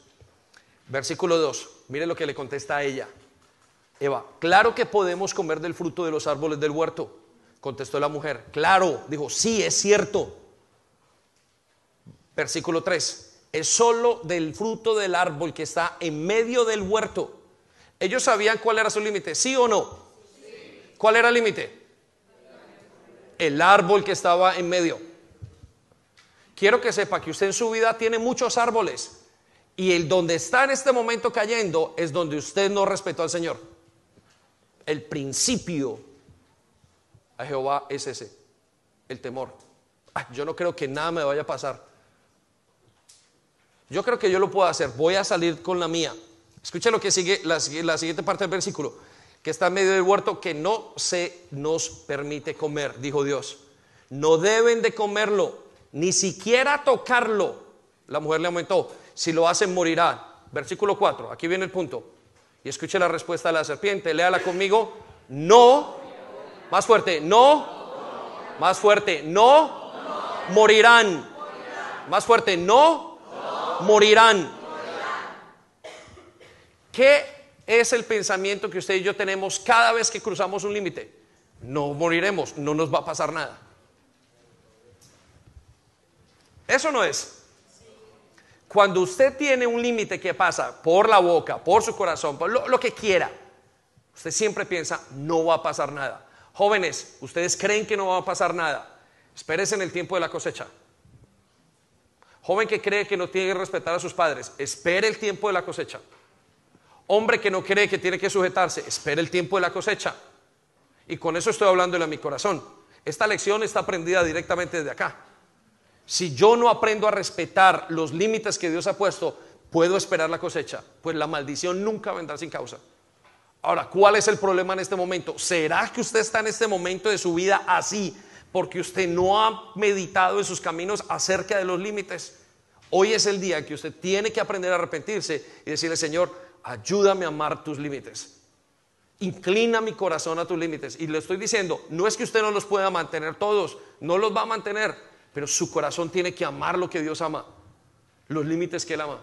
Versículo 2. Mire lo que le contesta a ella. Eva, claro que podemos comer del fruto de los árboles del huerto. Contestó la mujer. Claro, dijo, sí, es cierto. Versículo 3. Es solo del fruto del árbol que está en medio del huerto. Ellos sabían cuál era su límite, ¿sí o no? ¿Cuál era el límite? El árbol que estaba en medio. Quiero que sepa que usted en su vida tiene muchos árboles y el donde está en este momento cayendo es donde usted no respetó al Señor. El principio a Jehová es ese, el temor. yo no creo que nada me vaya a pasar. Yo creo que yo lo puedo hacer. Voy a salir con la mía. Escucha lo que sigue la, la siguiente parte del versículo, que está en medio del huerto, que no se nos permite comer, dijo Dios. No deben de comerlo, ni siquiera tocarlo. La mujer le aumentó, si lo hacen morirá. Versículo 4, aquí viene el punto. Y escuche la respuesta de la serpiente, léala conmigo. No, más fuerte, no, más fuerte, no, morirán. Más fuerte, no, morirán. ¿Qué es el pensamiento que usted y yo tenemos cada vez que cruzamos un límite? No moriremos, no nos va a pasar nada. Eso no es. Cuando usted tiene un límite que pasa por la boca, por su corazón, por lo, que quiera, usted siempre piensa, no va a pasar nada. Jóvenes, ustedes creen que no va a pasar nada. Espérense en el tiempo de la cosecha. Joven que cree que no tiene que respetar a sus padres, espere el tiempo de la cosecha. Hombre que no cree que tiene que sujetarse, espere el tiempo de la cosecha. Y con eso estoy hablando a mi corazón. Esta lección está aprendida directamente desde acá. Si yo no aprendo a respetar los límites que Dios ha puesto, puedo esperar la cosecha, pues la maldición nunca vendrá sin causa. Ahora, ¿cuál es el problema en este momento? ¿Será que usted está en este momento de su vida así porque usted no ha meditado en sus caminos acerca de los límites? Hoy es el día que usted tiene que aprender a arrepentirse y decirle, Señor, ayúdame a amar tus límites. Inclina mi corazón a tus límites. Y le estoy diciendo, no es que usted no los pueda mantener todos, no los va a mantener, pero su corazón tiene que amar lo que Dios ama, los límites que Él ama.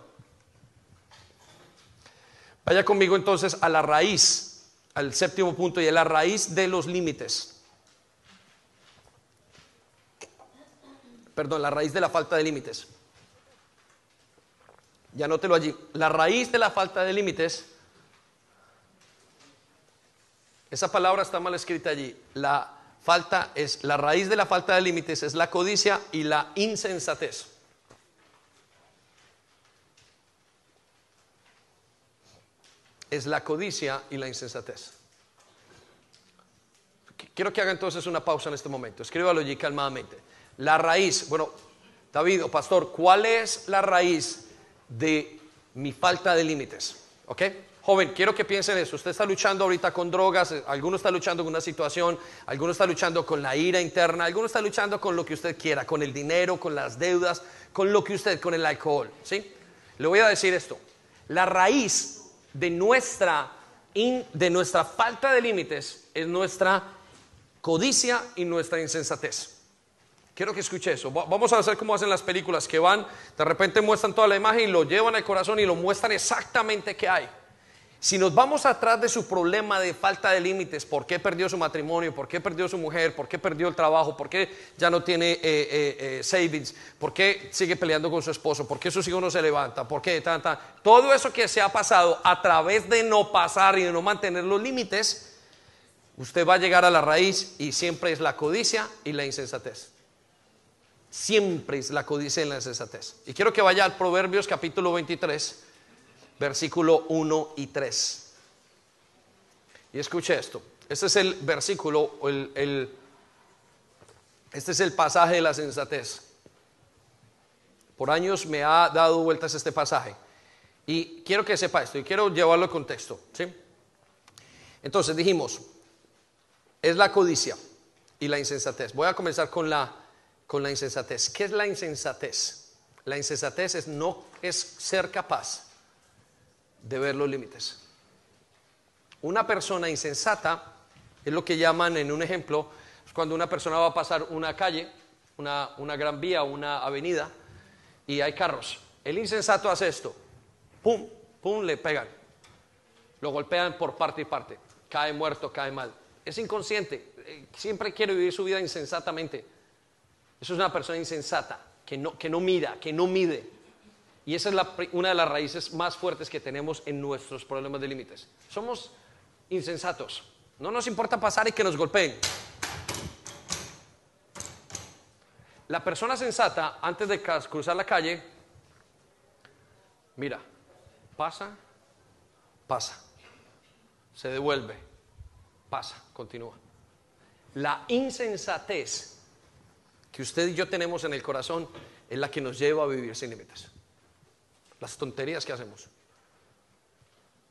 Vaya conmigo entonces a la raíz, al séptimo punto, y a la raíz de los límites. Perdón, la raíz de la falta de límites ya anótelo allí, la raíz de la falta de límites, esa palabra está mal escrita allí, la falta es, la raíz de la falta de límites es la codicia y la insensatez. Es la codicia y la insensatez. Quiero que haga entonces una pausa en este momento. Escríbalo allí calmadamente. La raíz, bueno, David o pastor, ¿cuál es la raíz de mi falta de límites. ¿Ok? Joven, quiero que piensen eso. Usted está luchando ahorita con drogas, alguno está luchando con una situación, alguno está luchando con la ira interna, alguno está luchando con lo que usted quiera, con el dinero, con las deudas, con lo que usted, con el alcohol. ¿Sí? Le voy a decir esto. La raíz de nuestra, de nuestra falta de límites es nuestra codicia y nuestra insensatez. Quiero que escuche eso. Vamos a hacer como hacen las películas, que van, de repente muestran toda la imagen y lo llevan al corazón y lo muestran exactamente qué hay. Si nos vamos atrás de su problema de falta de límites, por qué perdió su matrimonio, por qué perdió su mujer, por qué perdió el trabajo, por qué ya no tiene eh, eh, eh, savings, por qué sigue peleando con su esposo, por qué sus hijos no se levantan, por qué tanta, todo eso que se ha pasado a través de no pasar y de no mantener los límites, usted va a llegar a la raíz y siempre es la codicia y la insensatez. Siempre es la codicia y la insensatez. Y quiero que vaya al Proverbios capítulo 23, versículo 1 y 3. Y escuche esto. Este es el versículo, el, este es el pasaje de la sensatez. Por años me ha dado vueltas este pasaje. Y quiero que sepa esto y quiero llevarlo al contexto. ¿sí? Entonces dijimos, es la codicia y la insensatez. Voy a comenzar con la, con la insensatez. ¿Qué es la insensatez? La insensatez es no es ser capaz de ver los límites. Una persona insensata es lo que llaman en un ejemplo, cuando una persona va a pasar una calle, una, una gran vía, una avenida, y hay carros. El insensato hace esto, pum, pum, le pegan, lo golpean por parte y parte, cae muerto, cae mal. Es inconsciente, eh, siempre quiere vivir su vida insensatamente. Eso es una persona insensata, que no, que no mira, que no mide. Y esa es una de las raíces más fuertes que tenemos en nuestros problemas de límites. Somos insensatos. No nos importa pasar y que nos golpeen. La persona sensata, antes de cruzar la calle, mira, pasa, pasa, se devuelve, pasa, continúa. La insensatez que usted y yo tenemos en el corazón es la que nos lleva a vivir sin límites. Las tonterías que hacemos.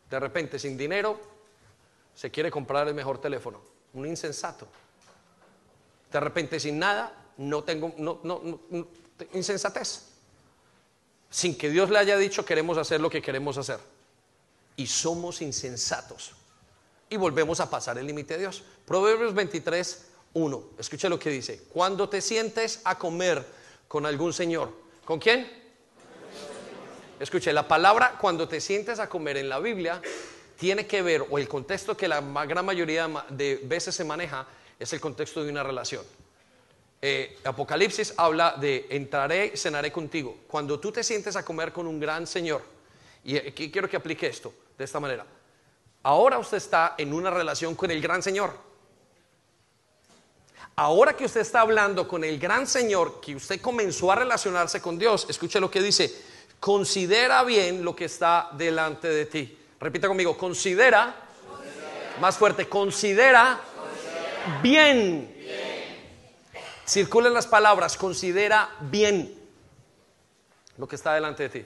De repente, sin dinero, se quiere comprar el mejor teléfono. Un insensato. De repente, sin nada, no tengo, no, insensatez. Sin que Dios le haya dicho, queremos hacer lo que queremos hacer. Y somos insensatos. Y volvemos a pasar el límite de Dios. Proverbios 23, 1. Escucha lo que dice. Cuando te sientes a comer con algún señor, ¿con quién? Escuche, la palabra cuando te sientes a comer en la Biblia tiene que ver, o el contexto que la gran mayoría de veces se maneja, es el contexto de una relación. Eh, Apocalipsis habla de entraré, cenaré contigo. Cuando tú te sientes a comer con un gran Señor, y aquí quiero que aplique esto de esta manera. Ahora usted está en una relación con el gran Señor. Ahora que usted está hablando con el gran Señor, que usted comenzó a relacionarse con Dios, escuche lo que dice, considera bien lo que está delante de ti. Repita conmigo, considera, más fuerte, considera, bien. Circulen las palabras, considera bien lo que está delante de ti.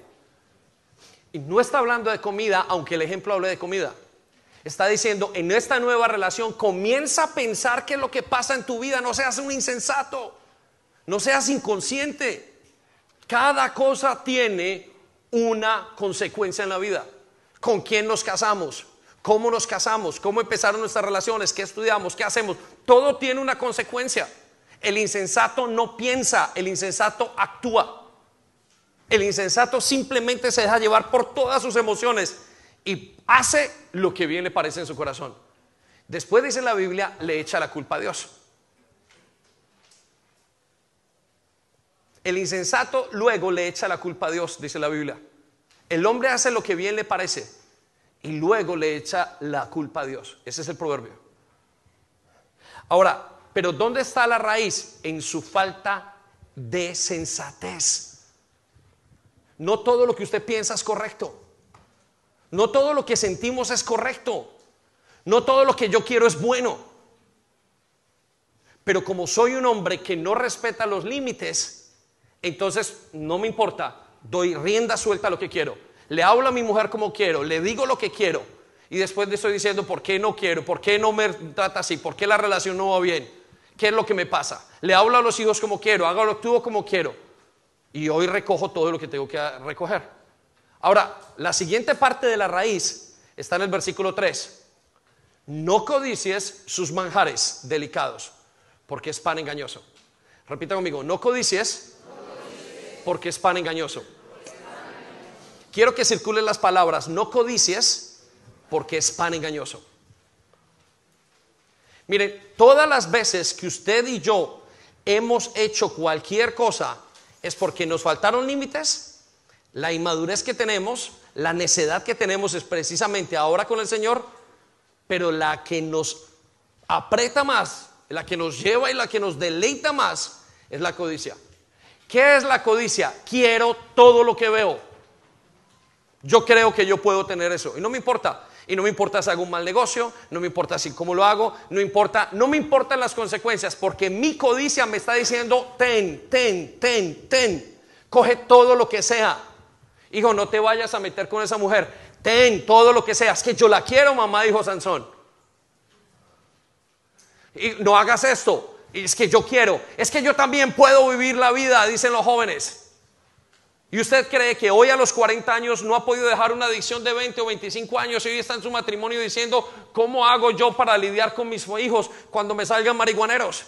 Y no está hablando de comida, aunque el ejemplo hable de comida. Está diciendo, en esta nueva relación comienza a pensar que lo que pasa en tu vida no seas un insensato, no seas inconsciente. Cada cosa tiene una consecuencia en la vida. ¿Con quién nos casamos? ¿Cómo nos casamos? ¿Cómo empezaron nuestras relaciones? ¿Qué estudiamos? ¿Qué hacemos? Todo tiene una consecuencia. El insensato no piensa, el insensato actúa. El insensato simplemente se deja llevar por todas sus emociones y hace lo que bien le parece en su corazón. Después dice la Biblia, le echa la culpa a Dios. El insensato luego le echa la culpa a Dios, dice la Biblia. El hombre hace lo que bien le parece y luego le echa la culpa a Dios. Ese es el proverbio. Ahora, pero ¿dónde está la raíz? En su falta de sensatez. No todo lo que usted piensa es correcto. No todo lo que sentimos es correcto. No todo lo que yo quiero es bueno. Pero como soy un hombre que no respeta los límites, entonces no me importa, doy rienda suelta a lo que quiero. Le hablo a mi mujer como quiero, le digo lo que quiero. Y después le estoy diciendo por qué no quiero, por qué no me trata así, por qué la relación no va bien, qué es lo que me pasa. Le hablo a los hijos como quiero, hago lo actúo como quiero. Y hoy recojo todo lo que tengo que recoger. Ahora, la siguiente parte de la raíz está en el versículo 3. No codicies sus manjares delicados, porque es pan engañoso. Repita conmigo, no codicies porque es pan engañoso. Quiero que circulen las palabras, no codicies, porque es pan engañoso. Mire, todas las veces que usted y yo hemos hecho cualquier cosa es porque nos faltaron límites, la inmadurez que tenemos, la necedad que tenemos es precisamente ahora con el Señor, pero la que nos aprieta más, la que nos lleva y la que nos deleita más es la codicia. ¿Qué es la codicia? Quiero todo lo que veo. Yo creo que yo puedo tener eso. Y no me importa. Y no me importa si hago un mal negocio, no me importa si cómo lo hago, no importa, no me importan las consecuencias, porque mi codicia me está diciendo, ten, ten, ten, ten, coge todo lo que sea. Hijo, no te vayas a meter con esa mujer, ten todo lo que sea. Es que yo la quiero, mamá, dijo Sansón. Y no hagas esto, es que yo quiero, es que yo también puedo vivir la vida, dicen los jóvenes. ¿Y usted cree que hoy a los 40 años no ha podido dejar una adicción de 20 o 25 años y hoy está en su matrimonio diciendo, ¿cómo hago yo para lidiar con mis hijos cuando me salgan marihuaneros?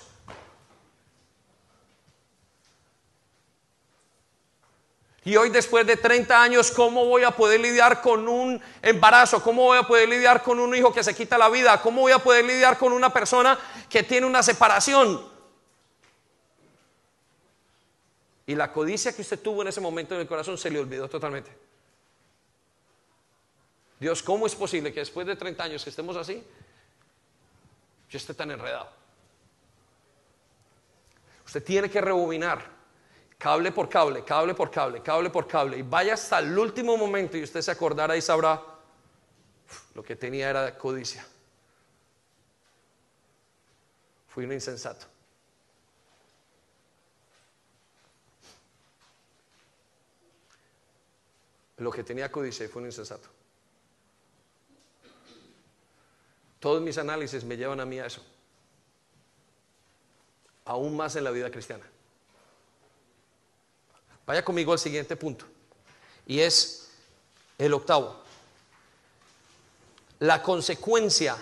Y hoy después de 30 años, ¿cómo voy a poder lidiar con un embarazo? ¿Cómo voy a poder lidiar con un hijo que se quita la vida? ¿Cómo voy a poder lidiar con una persona que tiene una separación? Y la codicia que usted tuvo en ese momento en el corazón se le olvidó totalmente. Dios, ¿cómo es posible que después de 30 años que estemos así, yo esté tan enredado? Usted tiene que rebobinar cable por cable, cable por cable, cable por cable, y vaya hasta el último momento y usted se acordará y sabrá, lo que tenía era codicia. Fui un insensato. lo que tenía codicia fue un insensato. Todos mis análisis me llevan a mí a eso. Aún más en la vida cristiana. Vaya conmigo al siguiente punto. Y es el octavo. La consecuencia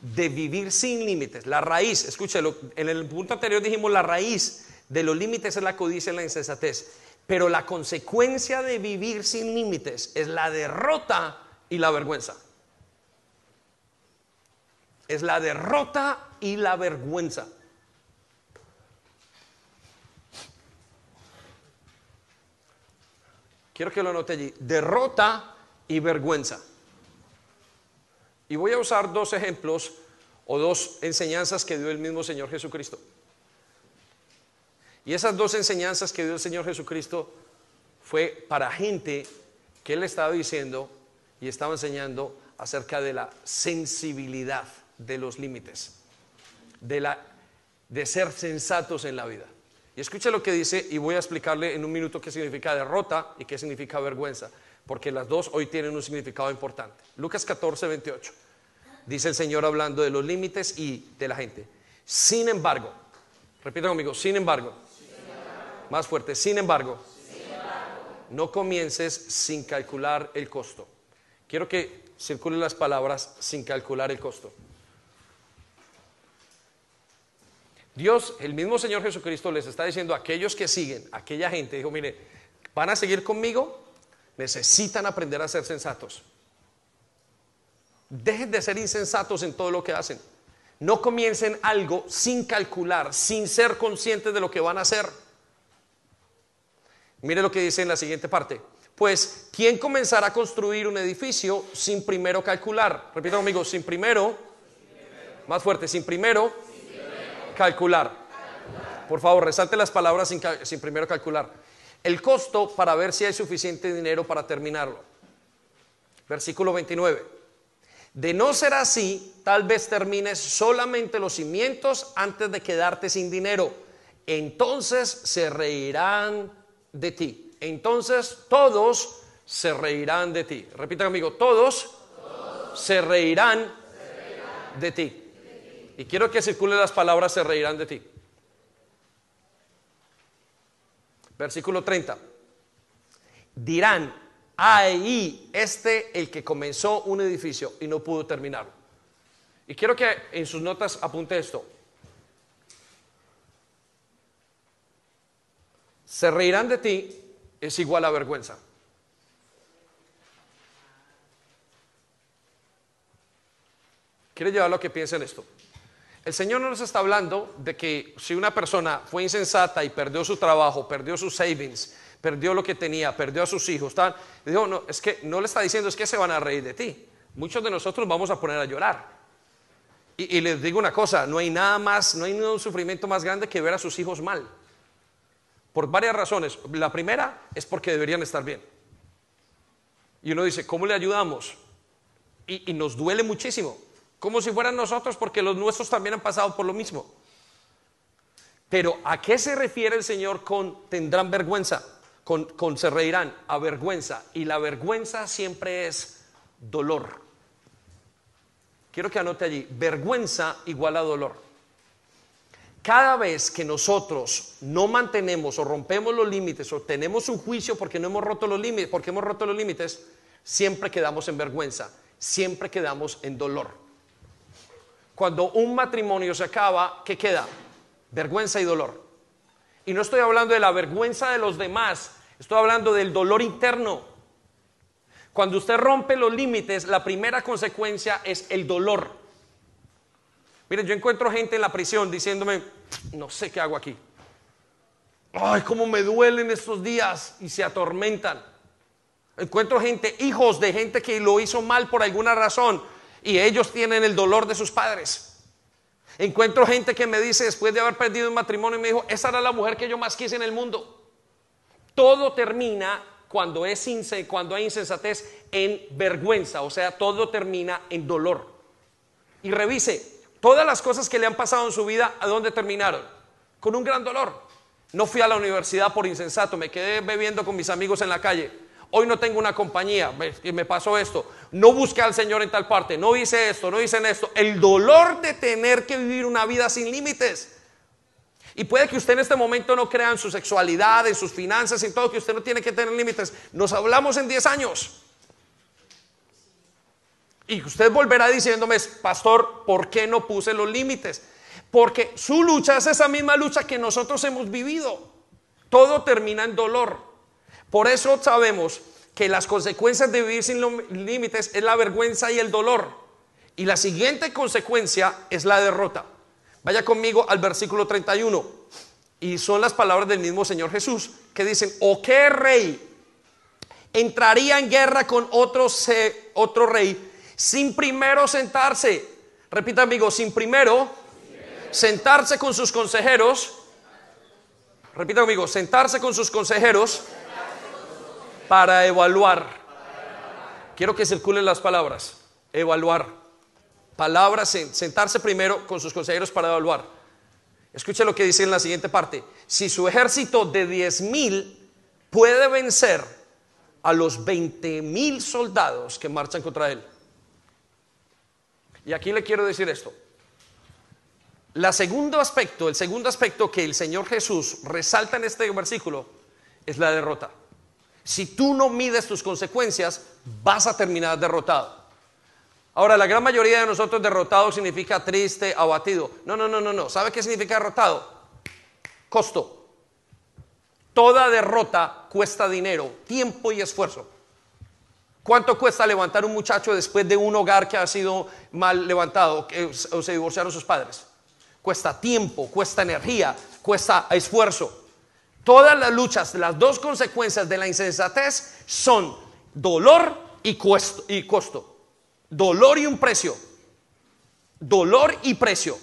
de vivir sin límites, la raíz, escúchelo, en el punto anterior dijimos la raíz de los límites es la codicia y la insensatez. Pero la consecuencia de vivir sin límites es la derrota y la vergüenza. Es la derrota y la vergüenza. Quiero que lo note allí. Derrota y vergüenza. Y voy a usar dos ejemplos o dos enseñanzas que dio el mismo Señor Jesucristo. Y esas dos enseñanzas que dio el Señor Jesucristo fue para gente que Él estaba diciendo y estaba enseñando acerca de la sensibilidad de los límites, de, la, de ser sensatos en la vida. Y escuche lo que dice y voy a explicarle en un minuto qué significa derrota y qué significa vergüenza, porque las dos hoy tienen un significado importante. Lucas 14, 28. Dice el Señor hablando de los límites y de la gente. Sin embargo, repita conmigo, sin embargo, más fuerte. Sin embargo, no comiences sin calcular el costo. Quiero que circulen las palabras sin calcular el costo. Dios, el mismo Señor Jesucristo les está diciendo a aquellos que siguen, a aquella gente, dijo, mire, van a seguir conmigo, necesitan aprender a ser sensatos. Dejen de ser insensatos en todo lo que hacen. No comiencen algo sin calcular, sin ser conscientes de lo que van a hacer. Mire lo que dice en la siguiente parte. Pues, ¿quién comenzará a construir un edificio sin primero calcular? Repita conmigo, sin primero, más fuerte, sin primero, calcular. Por favor, resalte las palabras sin, primero calcular. El costo para ver si hay suficiente dinero para terminarlo. Versículo 29. De no ser así, tal vez termines solamente los cimientos antes de quedarte sin dinero. Entonces se reirán de ti. Entonces todos se reirán de ti. Repita conmigo, todos, se, reirán de ti. Y quiero que circule las palabras, se reirán de ti. Versículo 30. Dirán, ahí este el que comenzó un edificio y no pudo terminarlo. Y quiero que en sus notas apunte esto. se reirán de ti es igual a vergüenza. Quiero llevarlo a que piensen esto. El Señor no nos está hablando de que si una persona fue insensata y perdió su trabajo, perdió sus savings, perdió lo que tenía, perdió a sus hijos, no, es que no le está diciendo es que se van a reír de ti. Muchos de nosotros vamos a poner a llorar. Y, les digo una cosa, no hay nada más, no hay un sufrimiento más grande que ver a sus hijos mal. Por varias razones. La primera es porque deberían estar bien. Y uno dice, ¿cómo le ayudamos? Y nos duele muchísimo, como si fueran nosotros, porque los nuestros también han pasado por lo mismo. Pero ¿a qué se refiere el Señor con tendrán vergüenza? Con, se reirán, a vergüenza. Y la vergüenza siempre es dolor. Quiero que anote allí, vergüenza igual a dolor. Cada vez que nosotros no mantenemos o rompemos los límites o tenemos un juicio porque no hemos roto los límites, porque hemos roto los límites, siempre quedamos en vergüenza, siempre quedamos en dolor. Cuando un matrimonio se acaba, ¿qué queda? Vergüenza y dolor. Y no estoy hablando de la vergüenza de los demás, estoy hablando del dolor interno. Cuando usted rompe los límites, la primera consecuencia es el dolor. Miren, yo encuentro gente en la prisión diciéndome, no sé qué hago aquí. Ay, cómo me duelen estos días y se atormentan. Encuentro gente, hijos de gente que lo hizo mal por alguna razón y ellos tienen el dolor de sus padres. Encuentro gente que me dice después de haber perdido un matrimonio y me dijo, esa era la mujer que yo más quise en el mundo. Todo termina cuando, es cuando hay insensatez en vergüenza, o sea, todo termina en dolor. Y revise, Todas las cosas que le han pasado en su vida, ¿a dónde terminaron? Con un gran dolor. No fui a la universidad por insensato, me quedé bebiendo con mis amigos en la calle. Hoy no tengo una compañía, me pasó esto. No busqué al Señor en tal parte, no hice esto, no hice esto. El dolor de tener que vivir una vida sin límites. Y puede que usted en este momento no crea en su sexualidad, en sus finanzas, en todo, que usted no tiene que tener límites. Nos hablamos en 10 años. Y usted volverá diciéndome, pastor, ¿por qué no puse los límites? Porque su lucha es esa misma lucha que nosotros hemos vivido. Todo termina en dolor. Por eso sabemos que las consecuencias de vivir sin límites es la vergüenza y el dolor. Y la siguiente consecuencia es la derrota. Vaya conmigo al versículo 31. Y son las palabras del mismo Señor Jesús que dicen, ¿o qué rey entraría en guerra con otro, rey sin primero sentarse. Repita amigo, sin primero sentarse con sus consejeros. Repita amigo, sentarse con sus consejeros para evaluar. Quiero que circulen las palabras. Evaluar. Palabras, sentarse primero con sus consejeros para evaluar. Escuche lo que dice en la siguiente parte. Si su ejército de 10 mil puede vencer a los 20 mil soldados que marchan contra él. Y aquí le quiero decir esto. La segundo aspecto, el segundo aspecto que el Señor Jesús resalta en este versículo es la derrota. Si tú no mides tus consecuencias, vas a terminar derrotado. Ahora, la gran mayoría de nosotros derrotado significa triste, abatido. No, no, no, no, no. ¿Sabe qué significa derrotado? Costo. Toda derrota cuesta dinero, tiempo y esfuerzo. ¿Cuánto cuesta levantar un muchacho después de un hogar que ha sido mal levantado o se divorciaron sus padres? Cuesta tiempo, cuesta energía, cuesta esfuerzo. Todas las luchas, las dos consecuencias de la insensatez son dolor y costo. Dolor y un precio. Dolor y precio.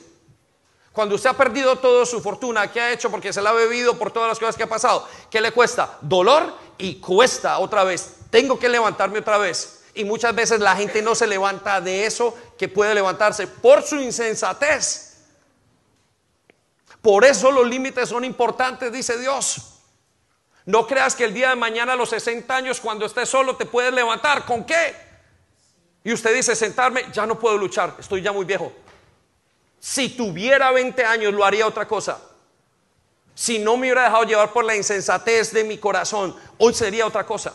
Cuando usted ha perdido toda su fortuna, ¿qué ha hecho? Porque se la ha bebido por todas las cosas que ha pasado. ¿Qué le cuesta? Dolor y cuesta otra vez tengo que levantarme otra vez. Y muchas veces la gente no se levanta de eso que puede levantarse por su insensatez. Por eso los límites son importantes, dice Dios. No creas que el día de mañana a los 60 años, cuando estés solo, te puedes levantar. ¿Con qué? Y usted dice, sentarme, ya no puedo luchar, estoy ya muy viejo. Si tuviera 20 años, lo haría otra cosa. Si no me hubiera dejado llevar por la insensatez de mi corazón, hoy sería otra cosa.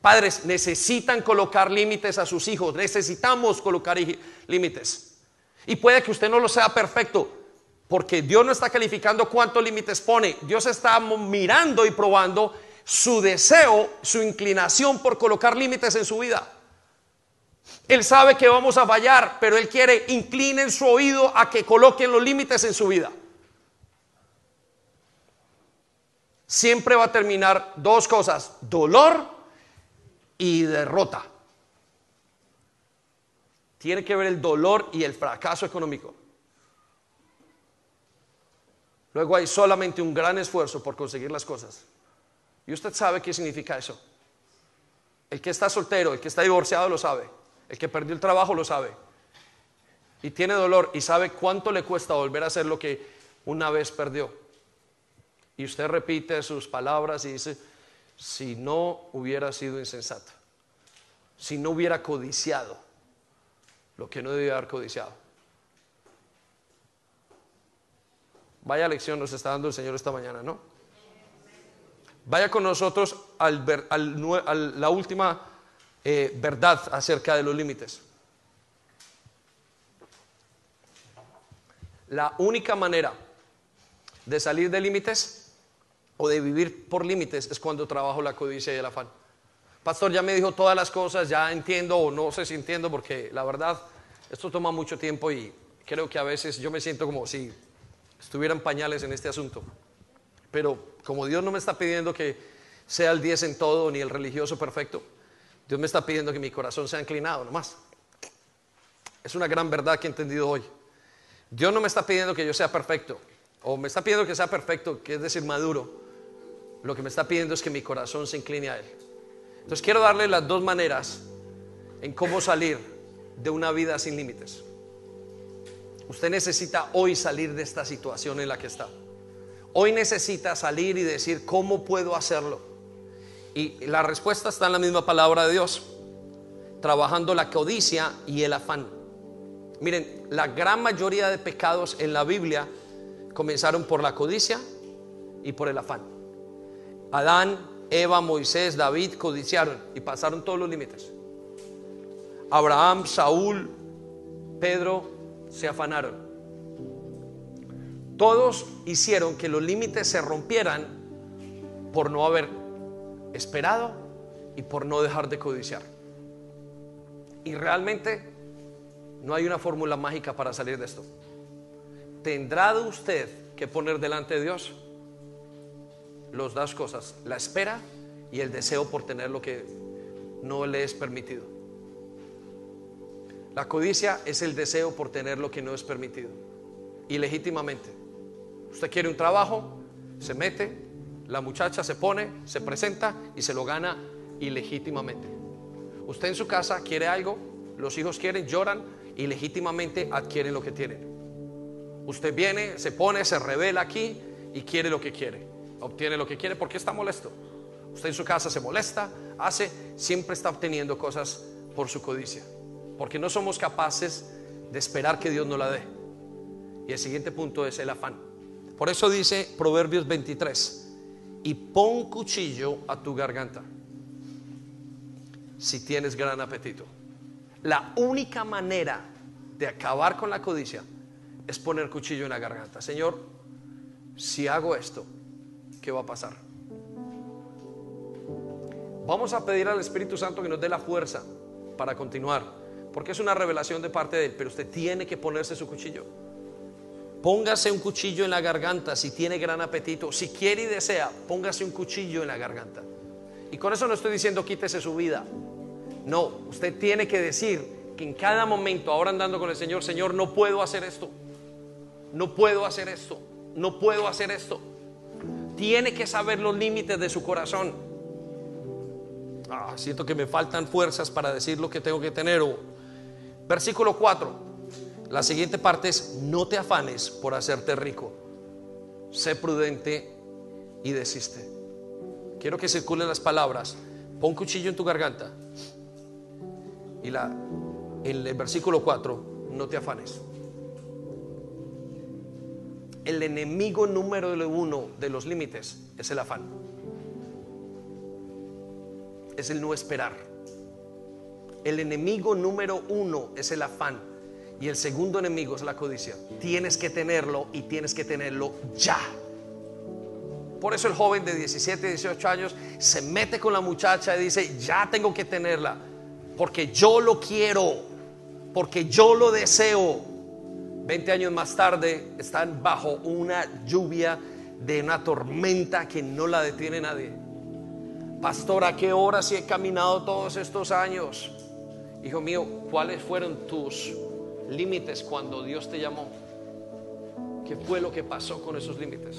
Padres necesitan colocar límites a sus hijos, necesitamos colocar límites. Y puede que usted no lo sea perfecto, porque Dios no está calificando cuántos límites pone, Dios está mirando y probando su deseo, su inclinación por colocar límites en su vida. Él sabe que vamos a fallar, pero Él quiere inclinen su oído a que coloquen los límites en su vida. Siempre va a terminar dos cosas, dolor y derrota. Tiene que ver el dolor y el fracaso económico. Luego hay solamente un gran esfuerzo por conseguir las cosas. Y usted sabe qué significa eso. El que está soltero, el que está divorciado lo sabe. El que perdió el trabajo lo sabe. Y tiene dolor y sabe cuánto le cuesta volver a hacer lo que una vez perdió. Y usted repite sus palabras y dice, si no hubiera sido insensato, si no hubiera codiciado lo que no debía haber codiciado. Vaya lección nos está dando el Señor esta mañana, ¿no? Vaya con nosotros al, la última eh, verdad acerca de los límites. La única manera de salir de límites o de vivir por límites es cuando trabajo la codicia y el afán. Pastor, ya me dijo todas las cosas, ya entiendo o no sé si entiendo porque la verdad esto toma mucho tiempo y creo que a veces yo me siento como si estuvieran pañales en este asunto. Pero como Dios no me está pidiendo que sea el 10 en todo ni el religioso perfecto, Dios me está pidiendo que mi corazón sea inclinado nomás. Es una gran verdad que he entendido hoy. Dios no me está pidiendo que yo sea perfecto, o me está pidiendo que sea perfecto, que es decir, maduro. Lo que me está pidiendo es que mi corazón se incline a Él. Entonces quiero darle las dos maneras en cómo salir de una vida sin límites. Usted necesita hoy salir de esta situación en la que está. Hoy necesita salir y decir, ¿cómo puedo hacerlo? Y la respuesta está en la misma palabra de Dios, trabajando la codicia y el afán. Miren, la gran mayoría de pecados en la Biblia comenzaron por la codicia y por el afán. Adán, Eva, Moisés, David codiciaron y pasaron todos los límites. Abraham, Saúl, Pedro se afanaron. Todos hicieron que los límites se rompieran por no haber esperado y por no dejar de codiciar. Y realmente no hay una fórmula mágica para salir de esto. Tendrá usted que poner delante de Dios los dos cosas, la espera y el deseo por tener lo que no le es permitido. La codicia es el deseo por tener lo que no es permitido, ilegítimamente. Usted quiere un trabajo, se mete, la muchacha se pone, se presenta y se lo gana ilegítimamente. Usted en su casa quiere algo, los hijos quieren, lloran y legítimamente adquieren lo que tienen. Usted viene, se pone, se revela aquí y quiere lo que quiere. Obtiene lo que quiere porque está molesto. Usted en su casa se molesta, hace, siempre está obteniendo cosas por su codicia. Porque no somos capaces de esperar que Dios nos la dé. Y el siguiente punto es el afán. Por eso dice Proverbios 23, y pon cuchillo a tu garganta si tienes gran apetito. La única manera de acabar con la codicia es poner cuchillo en la garganta. Señor, si hago esto, ¿qué va a pasar? Vamos a pedir al Espíritu Santo que nos dé la fuerza para continuar, porque es una revelación de parte de Él, pero usted tiene que ponerse su cuchillo. Póngase un cuchillo en la garganta si tiene gran apetito. Si quiere y desea, póngase un cuchillo en la garganta. Y con eso no estoy diciendo quítese su vida. No, usted tiene que decir que en cada momento, ahora andando con el Señor, Señor, no puedo hacer esto. No puedo hacer esto. No puedo hacer esto. Tiene que saber los límites de su corazón. Ah, siento que me faltan fuerzas para decir lo que tengo que tener. Versículo 4. La siguiente parte es, no te afanes por hacerte rico. Sé prudente y desiste. Quiero que circulen las palabras. Pon cuchillo en tu garganta. Y la, en el versículo 4, no te afanes. El enemigo número uno de los límites es el afán. Es el no esperar. El enemigo número uno es el afán. Y el segundo enemigo es la codicia. Tienes que tenerlo y tienes que tenerlo ya. Por eso el joven de 17, 18 años se mete con la muchacha y dice, ya tengo que tenerla, porque yo lo quiero, porque yo lo deseo. 20 años más tarde están bajo una lluvia de una tormenta que no la detiene nadie. Pastor, ¿a qué hora si he caminado todos estos años? Hijo mío, ¿cuáles fueron tus límites cuando Dios te llamó. ¿Qué fue lo que pasó con esos límites?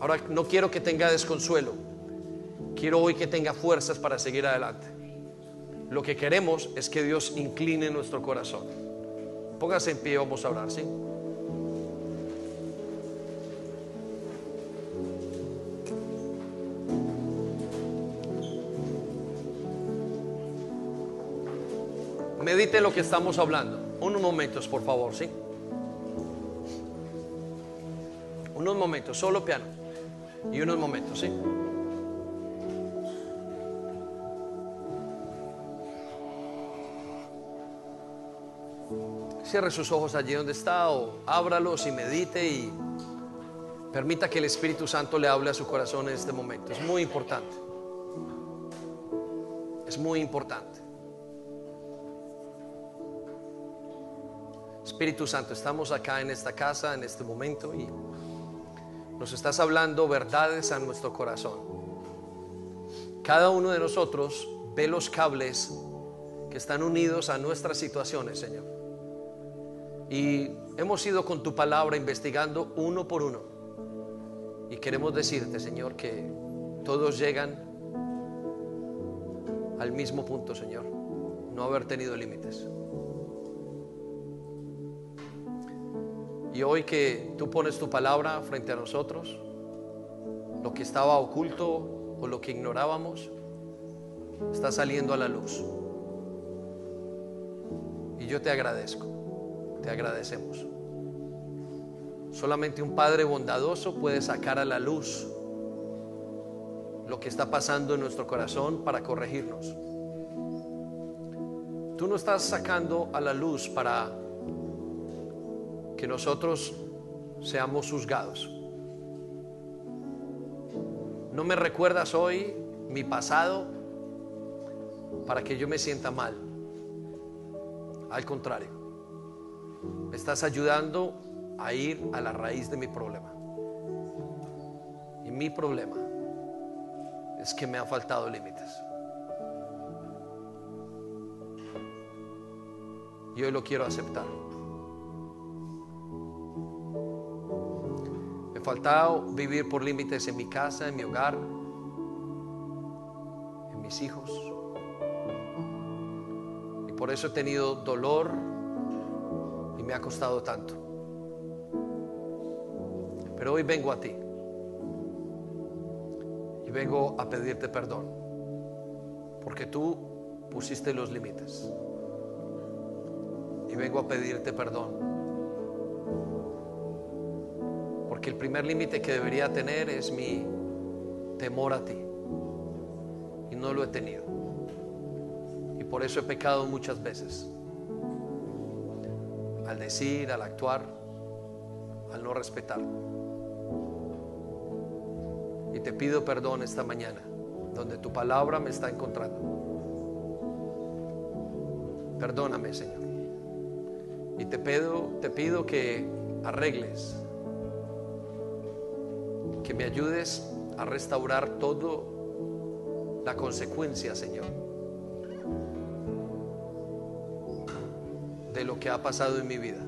Ahora, no quiero que tenga desconsuelo. quiero hoy que tenga fuerzas para seguir adelante. Lo que queremos es que Dios incline nuestro corazón. Póngase en pie, vamos a hablar, ¿sí? Medite lo que estamos hablando. Unos momentos, por favor, ¿sí? Unos momentos, solo piano. Y unos momentos, ¿sí? Cierre sus ojos allí donde está o ábralos y medite y permita que el Espíritu Santo le hable a su corazón en este momento. Es muy importante. Es muy importante. Espíritu Santo, estamos acá en esta casa en este momento y nos estás hablando verdades a nuestro corazón. Cada uno de nosotros ve los cables que están unidos a nuestras situaciones, Señor. Y hemos ido con tu palabra investigando uno por uno. Y queremos decirte, Señor, que todos llegan al mismo punto, Señor. No haber tenido límites. Y hoy que tú pones tu palabra frente a nosotros, lo que estaba oculto o lo que ignorábamos, está saliendo a la luz. Y yo te agradezco, te agradecemos. Solamente un Padre bondadoso puede sacar a la luz lo que está pasando en nuestro corazón para corregirnos. Tú no estás sacando a la luz para que nosotros seamos juzgados. No me recuerdas hoy mi pasado para que yo me sienta mal. Al contrario, me estás ayudando a ir a la raíz de mi problema. Y mi problema es que me han faltado límites. Y hoy lo quiero aceptar. Faltado vivir por límites en mi casa, en mi hogar, en mis hijos. Y por eso he tenido dolor y me ha costado tanto. Pero hoy vengo a ti y vengo a pedirte perdón, porque tú pusiste los límites. Y vengo a pedirte perdón, porque el primer límite que debería tener es mi temor a ti, y no lo he tenido. Y por eso he pecado muchas veces, al decir, al actuar, al no respetar. Y te pido perdón esta mañana, donde tu palabra me está encontrando. Perdóname, Señor. Y te pido, te pido que arregles, que me ayudes a restaurar todo la consecuencia, Señor, de lo que ha pasado en mi vida.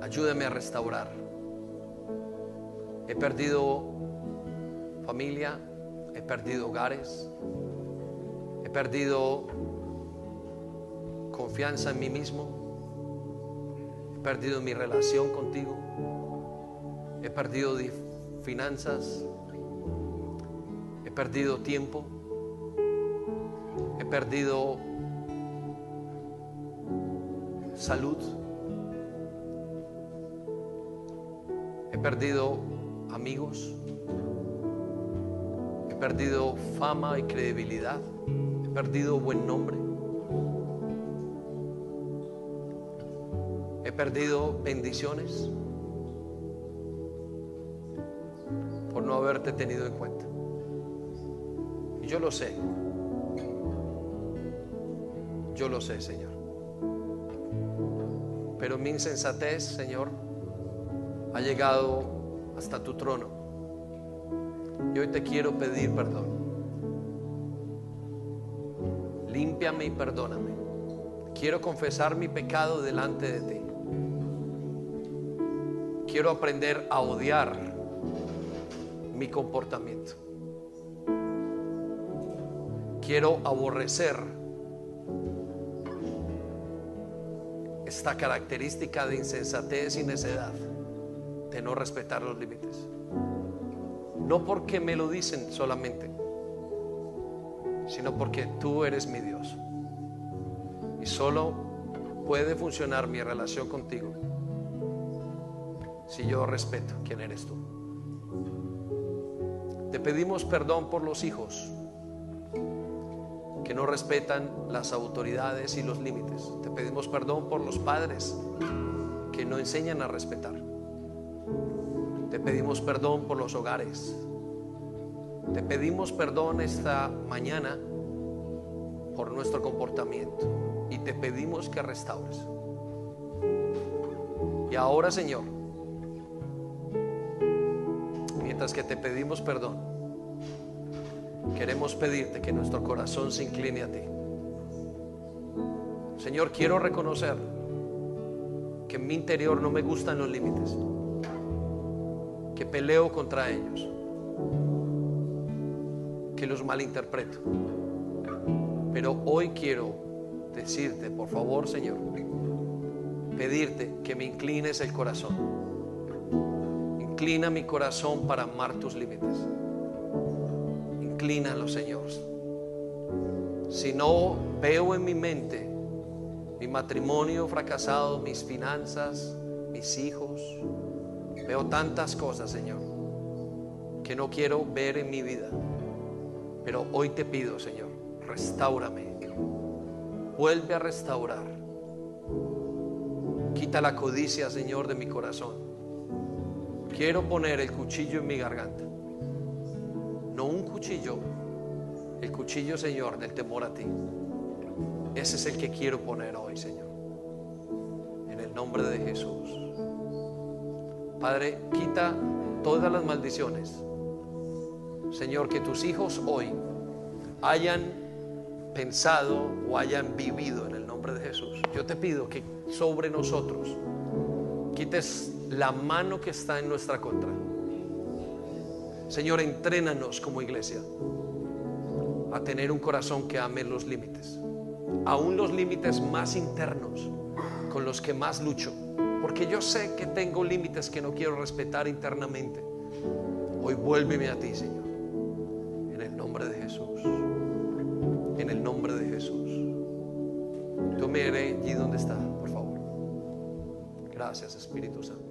Ayúdame a restaurar. He perdido familia, he perdido hogares, he perdido confianza en mí mismo, he perdido mi relación contigo, he perdido finanzas, he perdido tiempo, he perdido salud, he perdido amigos, he perdido fama y credibilidad, he perdido buen nombre, he perdido bendiciones haberte tenido en cuenta. Y yo lo sé, yo lo sé, Señor. Pero mi insensatez, Señor, ha llegado hasta tu trono. Y hoy te quiero pedir perdón. Límpiame y perdóname. Quiero confesar mi pecado delante de ti. Quiero aprender a odiar mi comportamiento. Quiero aborrecer esta característica de insensatez y necedad de no respetar los límites. No porque me lo dicen solamente, sino porque tú eres mi Dios. Y solo puede funcionar mi relación contigo si yo respeto quién eres tú. Te pedimos perdón por los hijos que no respetan las autoridades y los límites. Te pedimos perdón por los padres que no enseñan a respetar. Te pedimos perdón por los hogares. Te pedimos perdón esta mañana por nuestro comportamiento y te pedimos que restaures. Y ahora, Señor, mientras que te pedimos perdón, queremos pedirte que nuestro corazón se incline a ti. Señor, quiero reconocer que en mi interior no me gustan los límites, que peleo contra ellos, que los malinterpreto. Pero hoy quiero decirte, por favor, Señor, pedirte que me inclines el corazón. Inclina mi corazón para amar tus límites. Inclínalo, Señor. Si no veo en mi mente mi matrimonio fracasado, mis finanzas, mis hijos, veo tantas cosas, Señor, que no quiero ver en mi vida. Pero hoy te pido, Señor, restaurame. Vuelve a restaurar. Quita la codicia, Señor, de mi corazón. Quiero poner el cuchillo en mi garganta. No un cuchillo, el cuchillo, Señor, del temor a ti. Ese es el que quiero poner hoy, Señor. En el nombre de Jesús. Padre, quita todas las maldiciones. Señor, que tus hijos hoy hayan pensado o hayan vivido en el nombre de Jesús. Yo te pido que sobre nosotros quites la mano que está en nuestra contra. Señor, entrénanos como iglesia a tener un corazón que ame los límites, aún los límites más internos con los que más lucho, porque yo sé que tengo límites que no quiero respetar internamente. Hoy vuélveme a ti, Señor, en el nombre de Jesús en el nombre de Jesús. Tú me allí donde está, por favor. Gracias, Espíritu Santo.